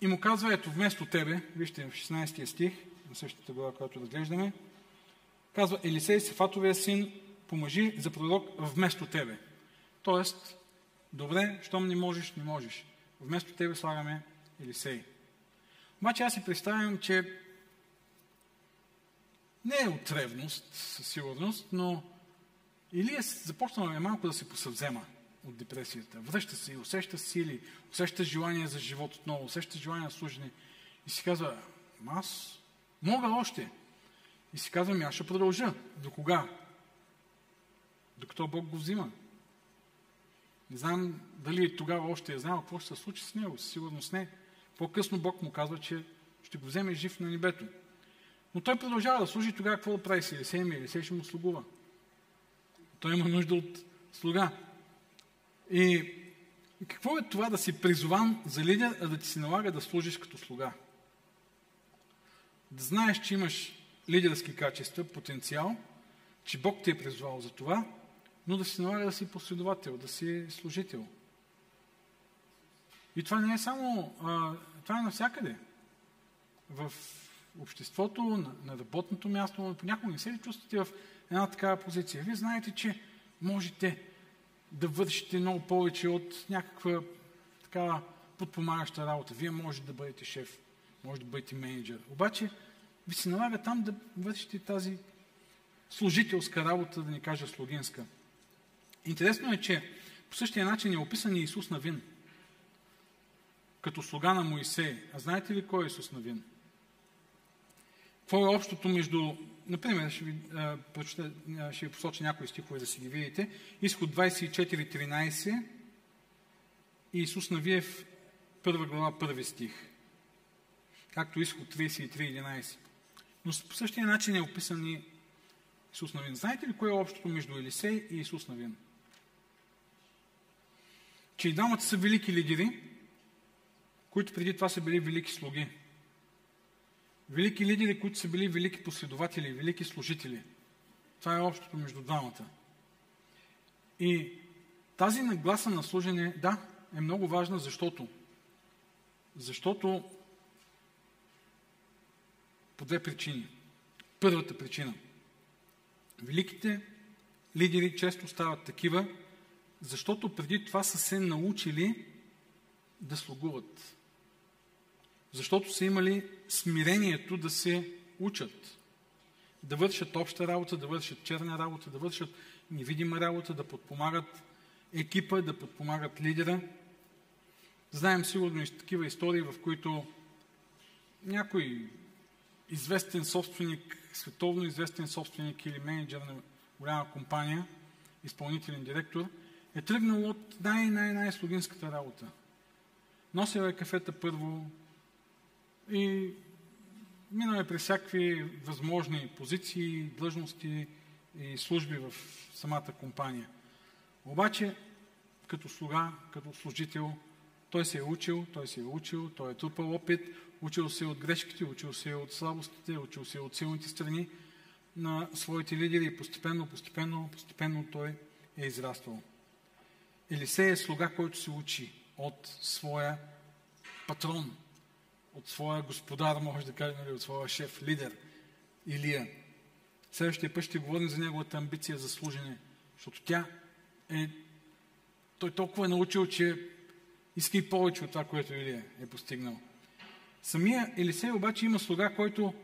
и му казва, ето, вместо тебе, вижте в 16 стих, на същата глава, която разглеждаме, казва, Елисей, Сефатовия син, помъжи за пророк вместо тебе. Тоест, добре, щом не можеш, не можеш. Вместо тебе слагаме Елисей. Обаче аз си представям, че не е от ревност, със сигурност, но Илия започнал е малко да се посъвзема от депресията. Връща се и усеща сили, усеща желание за живот отново, усеща желание на служене. И си казва, аз мога още. И си казвам, аз ще продължа. До кога? Докато Бог го взима. Не знам дали тогава още е знал какво ще се случи с него. Със сигурност не. По-късно Бог му казва, че ще го вземе жив на небето. Но той продължава да служи тогава какво да прави с Елисей ми? Елисей ще му слугува. Той има нужда от слуга. И какво е това да си призован за лидер, а да ти се налага да служиш като слуга? Да знаеш, че имаш лидерски качества, потенциал, че Бог ти е призвал за това, но да си налага да си последовател, да си служител. И това не е само, а, това е навсякъде. В обществото, на, на работното място, но понякога не се ли чувствате в една такава позиция? Вие знаете, че можете да вършите много повече от някаква такава подпомагаща работа. Вие можете да бъдете шеф, може да бъдете менеджер. Обаче ви се налага там да вършите тази служителска работа, да не кажа слугинска. Интересно е, че по същия начин е описан и Исус Навин. Като слуга на Моисей. А знаете ли кой е Исус Навин? Какво е общото между... Например, ще ви, а, ще ви посоча някои стихове, да си ги видите. Изход 24.13 и Исус Навиев, първа глава, първи стих. както изход 33.11. Но по същия начин е описан и Исус Навин. Знаете ли кое е общото между Елисей и Исус Навин? Че и двамата са велики лидери, които преди това са били велики слуги. Велики лидери, които са били велики последователи, велики служители. Това е общото между двамата. И тази нагласа на служене, да, е много важна, защото защото по две причини. Първата причина. Великите лидери често стават такива, защото преди това са се научили да слугуват. Защото са имали смирението да се учат. Да вършат обща работа, да вършат черна работа, да вършат невидима работа, да подпомагат екипа, да подпомагат лидера. Знаем сигурно и такива истории, в които някой известен собственик, световно известен собственик или менеджер на голяма компания, изпълнителен директор, е тръгнал от най-най-най-слугинската работа. Носил е кафета първо и минал е през всякакви възможни позиции, длъжности и служби в самата компания. Обаче, като слуга, като служител, той се е учил, той се е учил, той е трупал опит, учил се от грешките, учил се от слабостите, учил се от силните страни на своите лидери и постепенно, постепенно, постепенно той е израствал. Елисей е слуга, който се учи от своя патрон, от своя господар, може да кажем, от своя шеф, лидер Илия. Следващия път ще говорим за неговата амбиция за служене, защото тя е... Той толкова е научил, че иска и повече от това, което Илия е постигнал. Самия Елисей обаче има слуга, който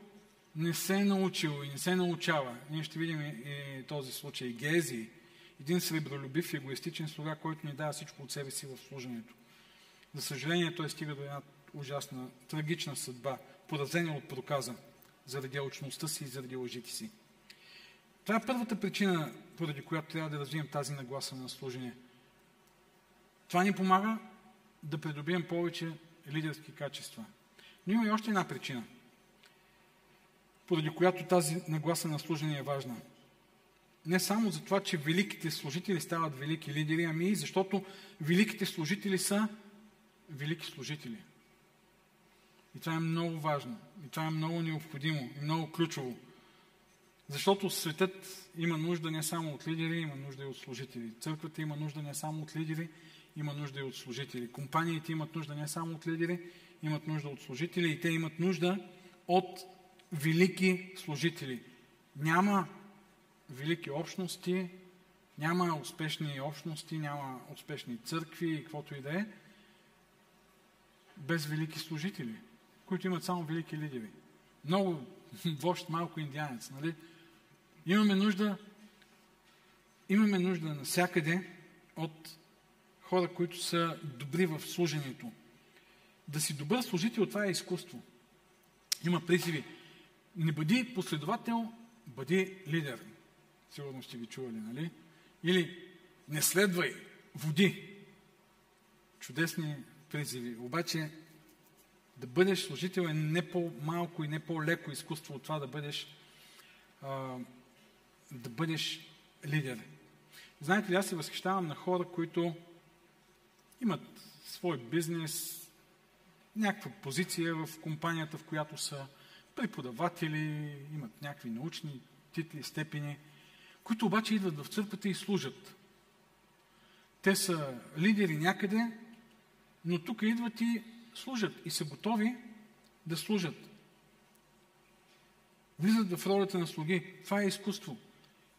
не се е научил и не се научава. Ние ще видим и този случай. Гези, един сребролюбив егоистичен слуга, който ни дава всичко от себе си в служенето. За съжаление, той стига до една ужасна, трагична съдба, поразена от проказа, заради очността си и заради лъжите си. Това е първата причина, поради която трябва да развием тази нагласа на служение. Това ни помага да придобием повече лидерски качества. Но има и още една причина, поради която тази нагласа на служение е важна. Не само за това, че великите служители стават велики лидери, ами и защото великите служители са велики служители. И това е много важно. И това е много необходимо и много ключово. Защото светът има нужда не само от лидери, има нужда и от служители. Църквата има нужда не само от лидери, има нужда и от служители. Компаниите имат нужда не само от лидери, имат нужда от служители и те имат нужда от велики служители. Няма велики общности, няма успешни общности, няма успешни църкви и каквото и да е, без велики служители, които имат само велики лидери. Много вожд, малко индианец, нали? Имаме нужда, имаме нужда навсякъде от хора, които са добри в служенето. Да си добър служител, това е изкуство. Има призиви. Не бъди последовател, бъди лидер. Сигурно сте ви чували, нали? Или не следвай, води. Чудесни призиви. Обаче да бъдеш служител е не по-малко и не по-леко изкуство от това да бъдеш, а, да бъдеш лидер. Знаете ли, аз се възхищавам на хора, които имат свой бизнес, някаква позиция в компанията, в която са преподаватели, имат някакви научни титли, степени, които обаче идват в църквата и служат. Те са лидери някъде, но тук идват и служат и са готови да служат. Влизат в ролята на слуги. Това е изкуство.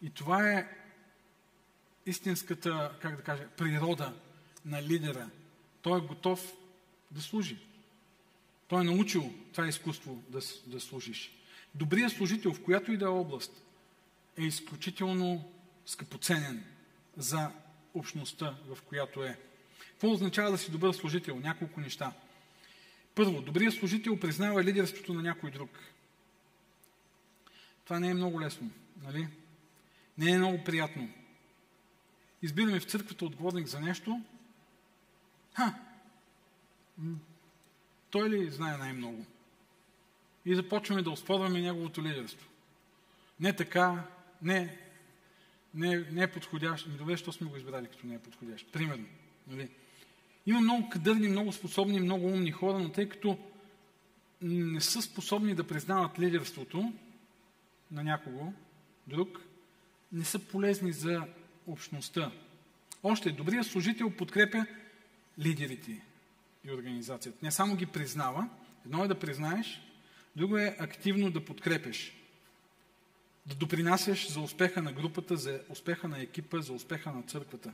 И това е истинската, как да кажа, природа на лидера. Той е готов да служи. Той е научил това изкуство да, да служиш. Добрият служител в която и да е област е изключително скъпоценен за общността, в която е. Какво означава да си добър служител? Няколко неща. Първо, добрият служител признава лидерството на някой друг. Това не е много лесно, нали? Не е много приятно. Избираме в църквата отговорник за нещо. Ха! Той ли знае най-много? и започваме да оспорваме неговото лидерство. Не така, не, не, не е подходящ. Ми добре, що сме го избрали като не е подходящ. Примерно. Нали? Има много кадърни, много способни, много умни хора, но тъй като не са способни да признават лидерството на някого друг, не са полезни за общността. Още добрият служител подкрепя лидерите и организацията. Не само ги признава, едно е да признаеш, друго е активно да подкрепеш. Да допринасяш за успеха на групата, за успеха на екипа, за успеха на църквата.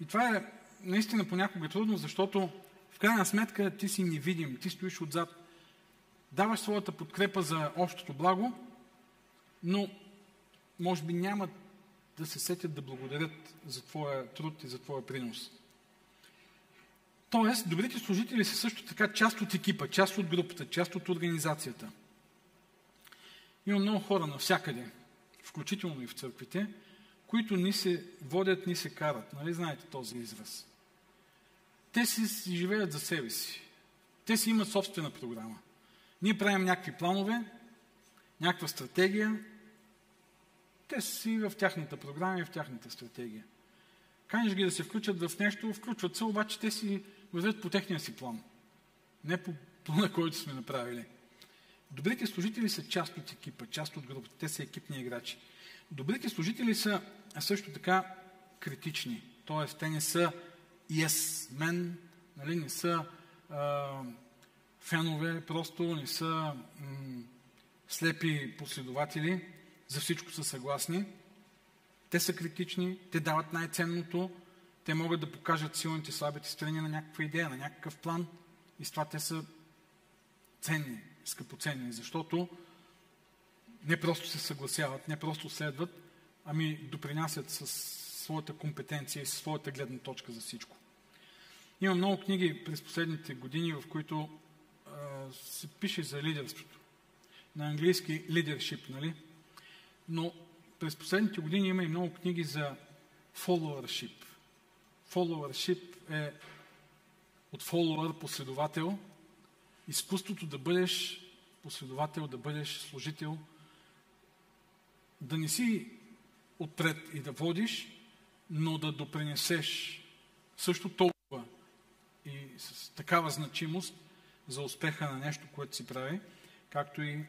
И това е наистина понякога трудно, защото в крайна сметка ти си невидим, ти стоиш отзад. Даваш своята подкрепа за общото благо, но може би няма да се сетят да благодарят за твоя труд и за твоя принос. Тоест, добрите служители са също така част от екипа, част от групата, част от организацията. Има много хора навсякъде, включително и в църквите, които ни се водят, ни се карат. Нали знаете този израз? Те си живеят за себе си. Те си имат собствена програма. Ние правим някакви планове, някаква стратегия. Те си в тяхната програма и в тяхната стратегия. Каниш ги да се включат в нещо, включват се, обаче те си вървят по техния си план. Не по плана, който сме направили. Добрите служители са част от екипа, част от групата. Те са екипни играчи. Добрите служители са също така критични. Тоест, те не са yes men, нали, не са а, фенове, просто не са м- слепи последователи, за всичко са съгласни. Те са критични, те дават най-ценното, те могат да покажат силните, слабите страни на някаква идея, на някакъв план и с това те са ценни, скъпоценни, защото не просто се съгласяват, не просто следват, ами допринасят с своята компетенция и своята гледна точка за всичко. Има много книги през последните години, в които а, се пише за лидерството. На английски leadership, нали? Но през последните години има и много книги за followership. Followership е от follower, последовател, изкуството да бъдеш последовател, да бъдеш служител, да не си отпред и да водиш, но да допринесеш също толкова и с такава значимост за успеха на нещо, което си прави, както и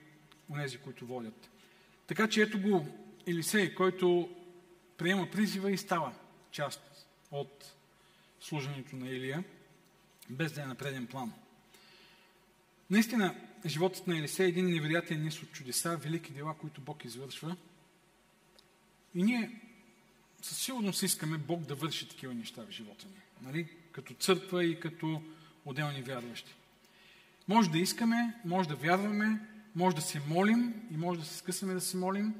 нези, които водят. Така че ето го Елисей, който приема призива и става част от служенето на Илия, без да е на преден план. Наистина, животът на Елисей е един невероятен низ от чудеса, велики дела, които Бог извършва. И ние със сигурност искаме Бог да върши такива неща в живота ни. Нали? Като църква и като отделни вярващи. Може да искаме, може да вярваме, може да се молим и може да се скъсаме да се молим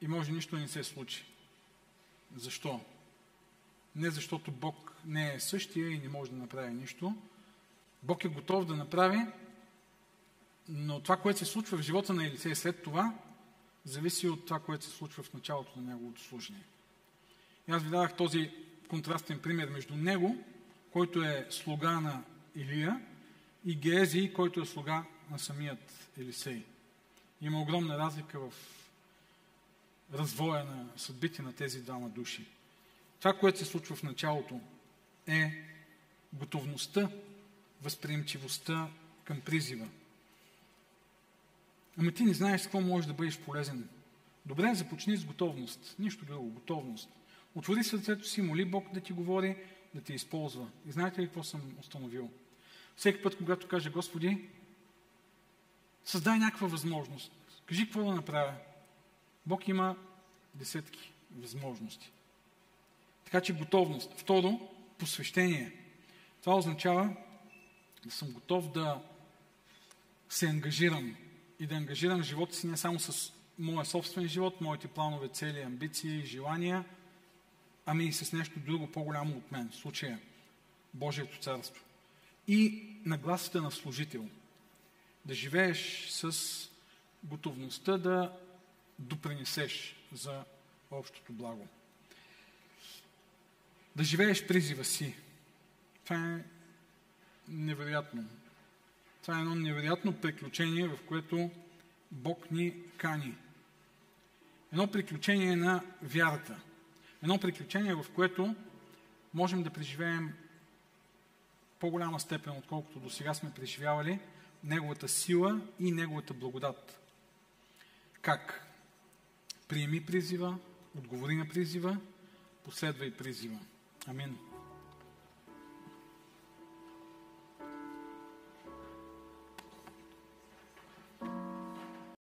и може нищо не се случи. Защо? Не защото Бог не е същия и не може да направи нищо. Бог е готов да направи, но това, което се случва в живота на Елисей след това, зависи от това, което се случва в началото на неговото служение. И аз ви дадах този контрастен пример между него, който е слуга на Илия, и Гези, който е слуга на самият Елисей. Има огромна разлика в развоя на съдбите на тези двама души. Това, което се случва в началото, е готовността, възприемчивостта към призива. Ами ти не знаеш с какво можеш да бъдеш полезен. Добре, започни с готовност. Нищо друго, готовност. Отвори сърцето си, моли Бог да ти говори, да те използва. И знаете ли какво съм установил? Всеки път, когато каже Господи, създай някаква възможност. Кажи какво да направя. Бог има десетки възможности. Така че готовност. Второ, посвещение. Това означава съм готов да се ангажирам и да ангажирам живота си не само с моя собствен живот, моите планове, цели, амбиции, желания, ами и с нещо друго по-голямо от мен, в случая Божието царство. И нагласата на служител. Да живееш с готовността да допринесеш за общото благо. Да живееш призива си. Това е невероятно. Това е едно невероятно приключение, в което Бог ни кани. Едно приключение на вярата. Едно приключение, в което можем да преживеем по-голяма степен, отколкото до сега сме преживявали, Неговата сила и Неговата благодат. Как? Приеми призива, отговори на призива, последвай призива. Амин.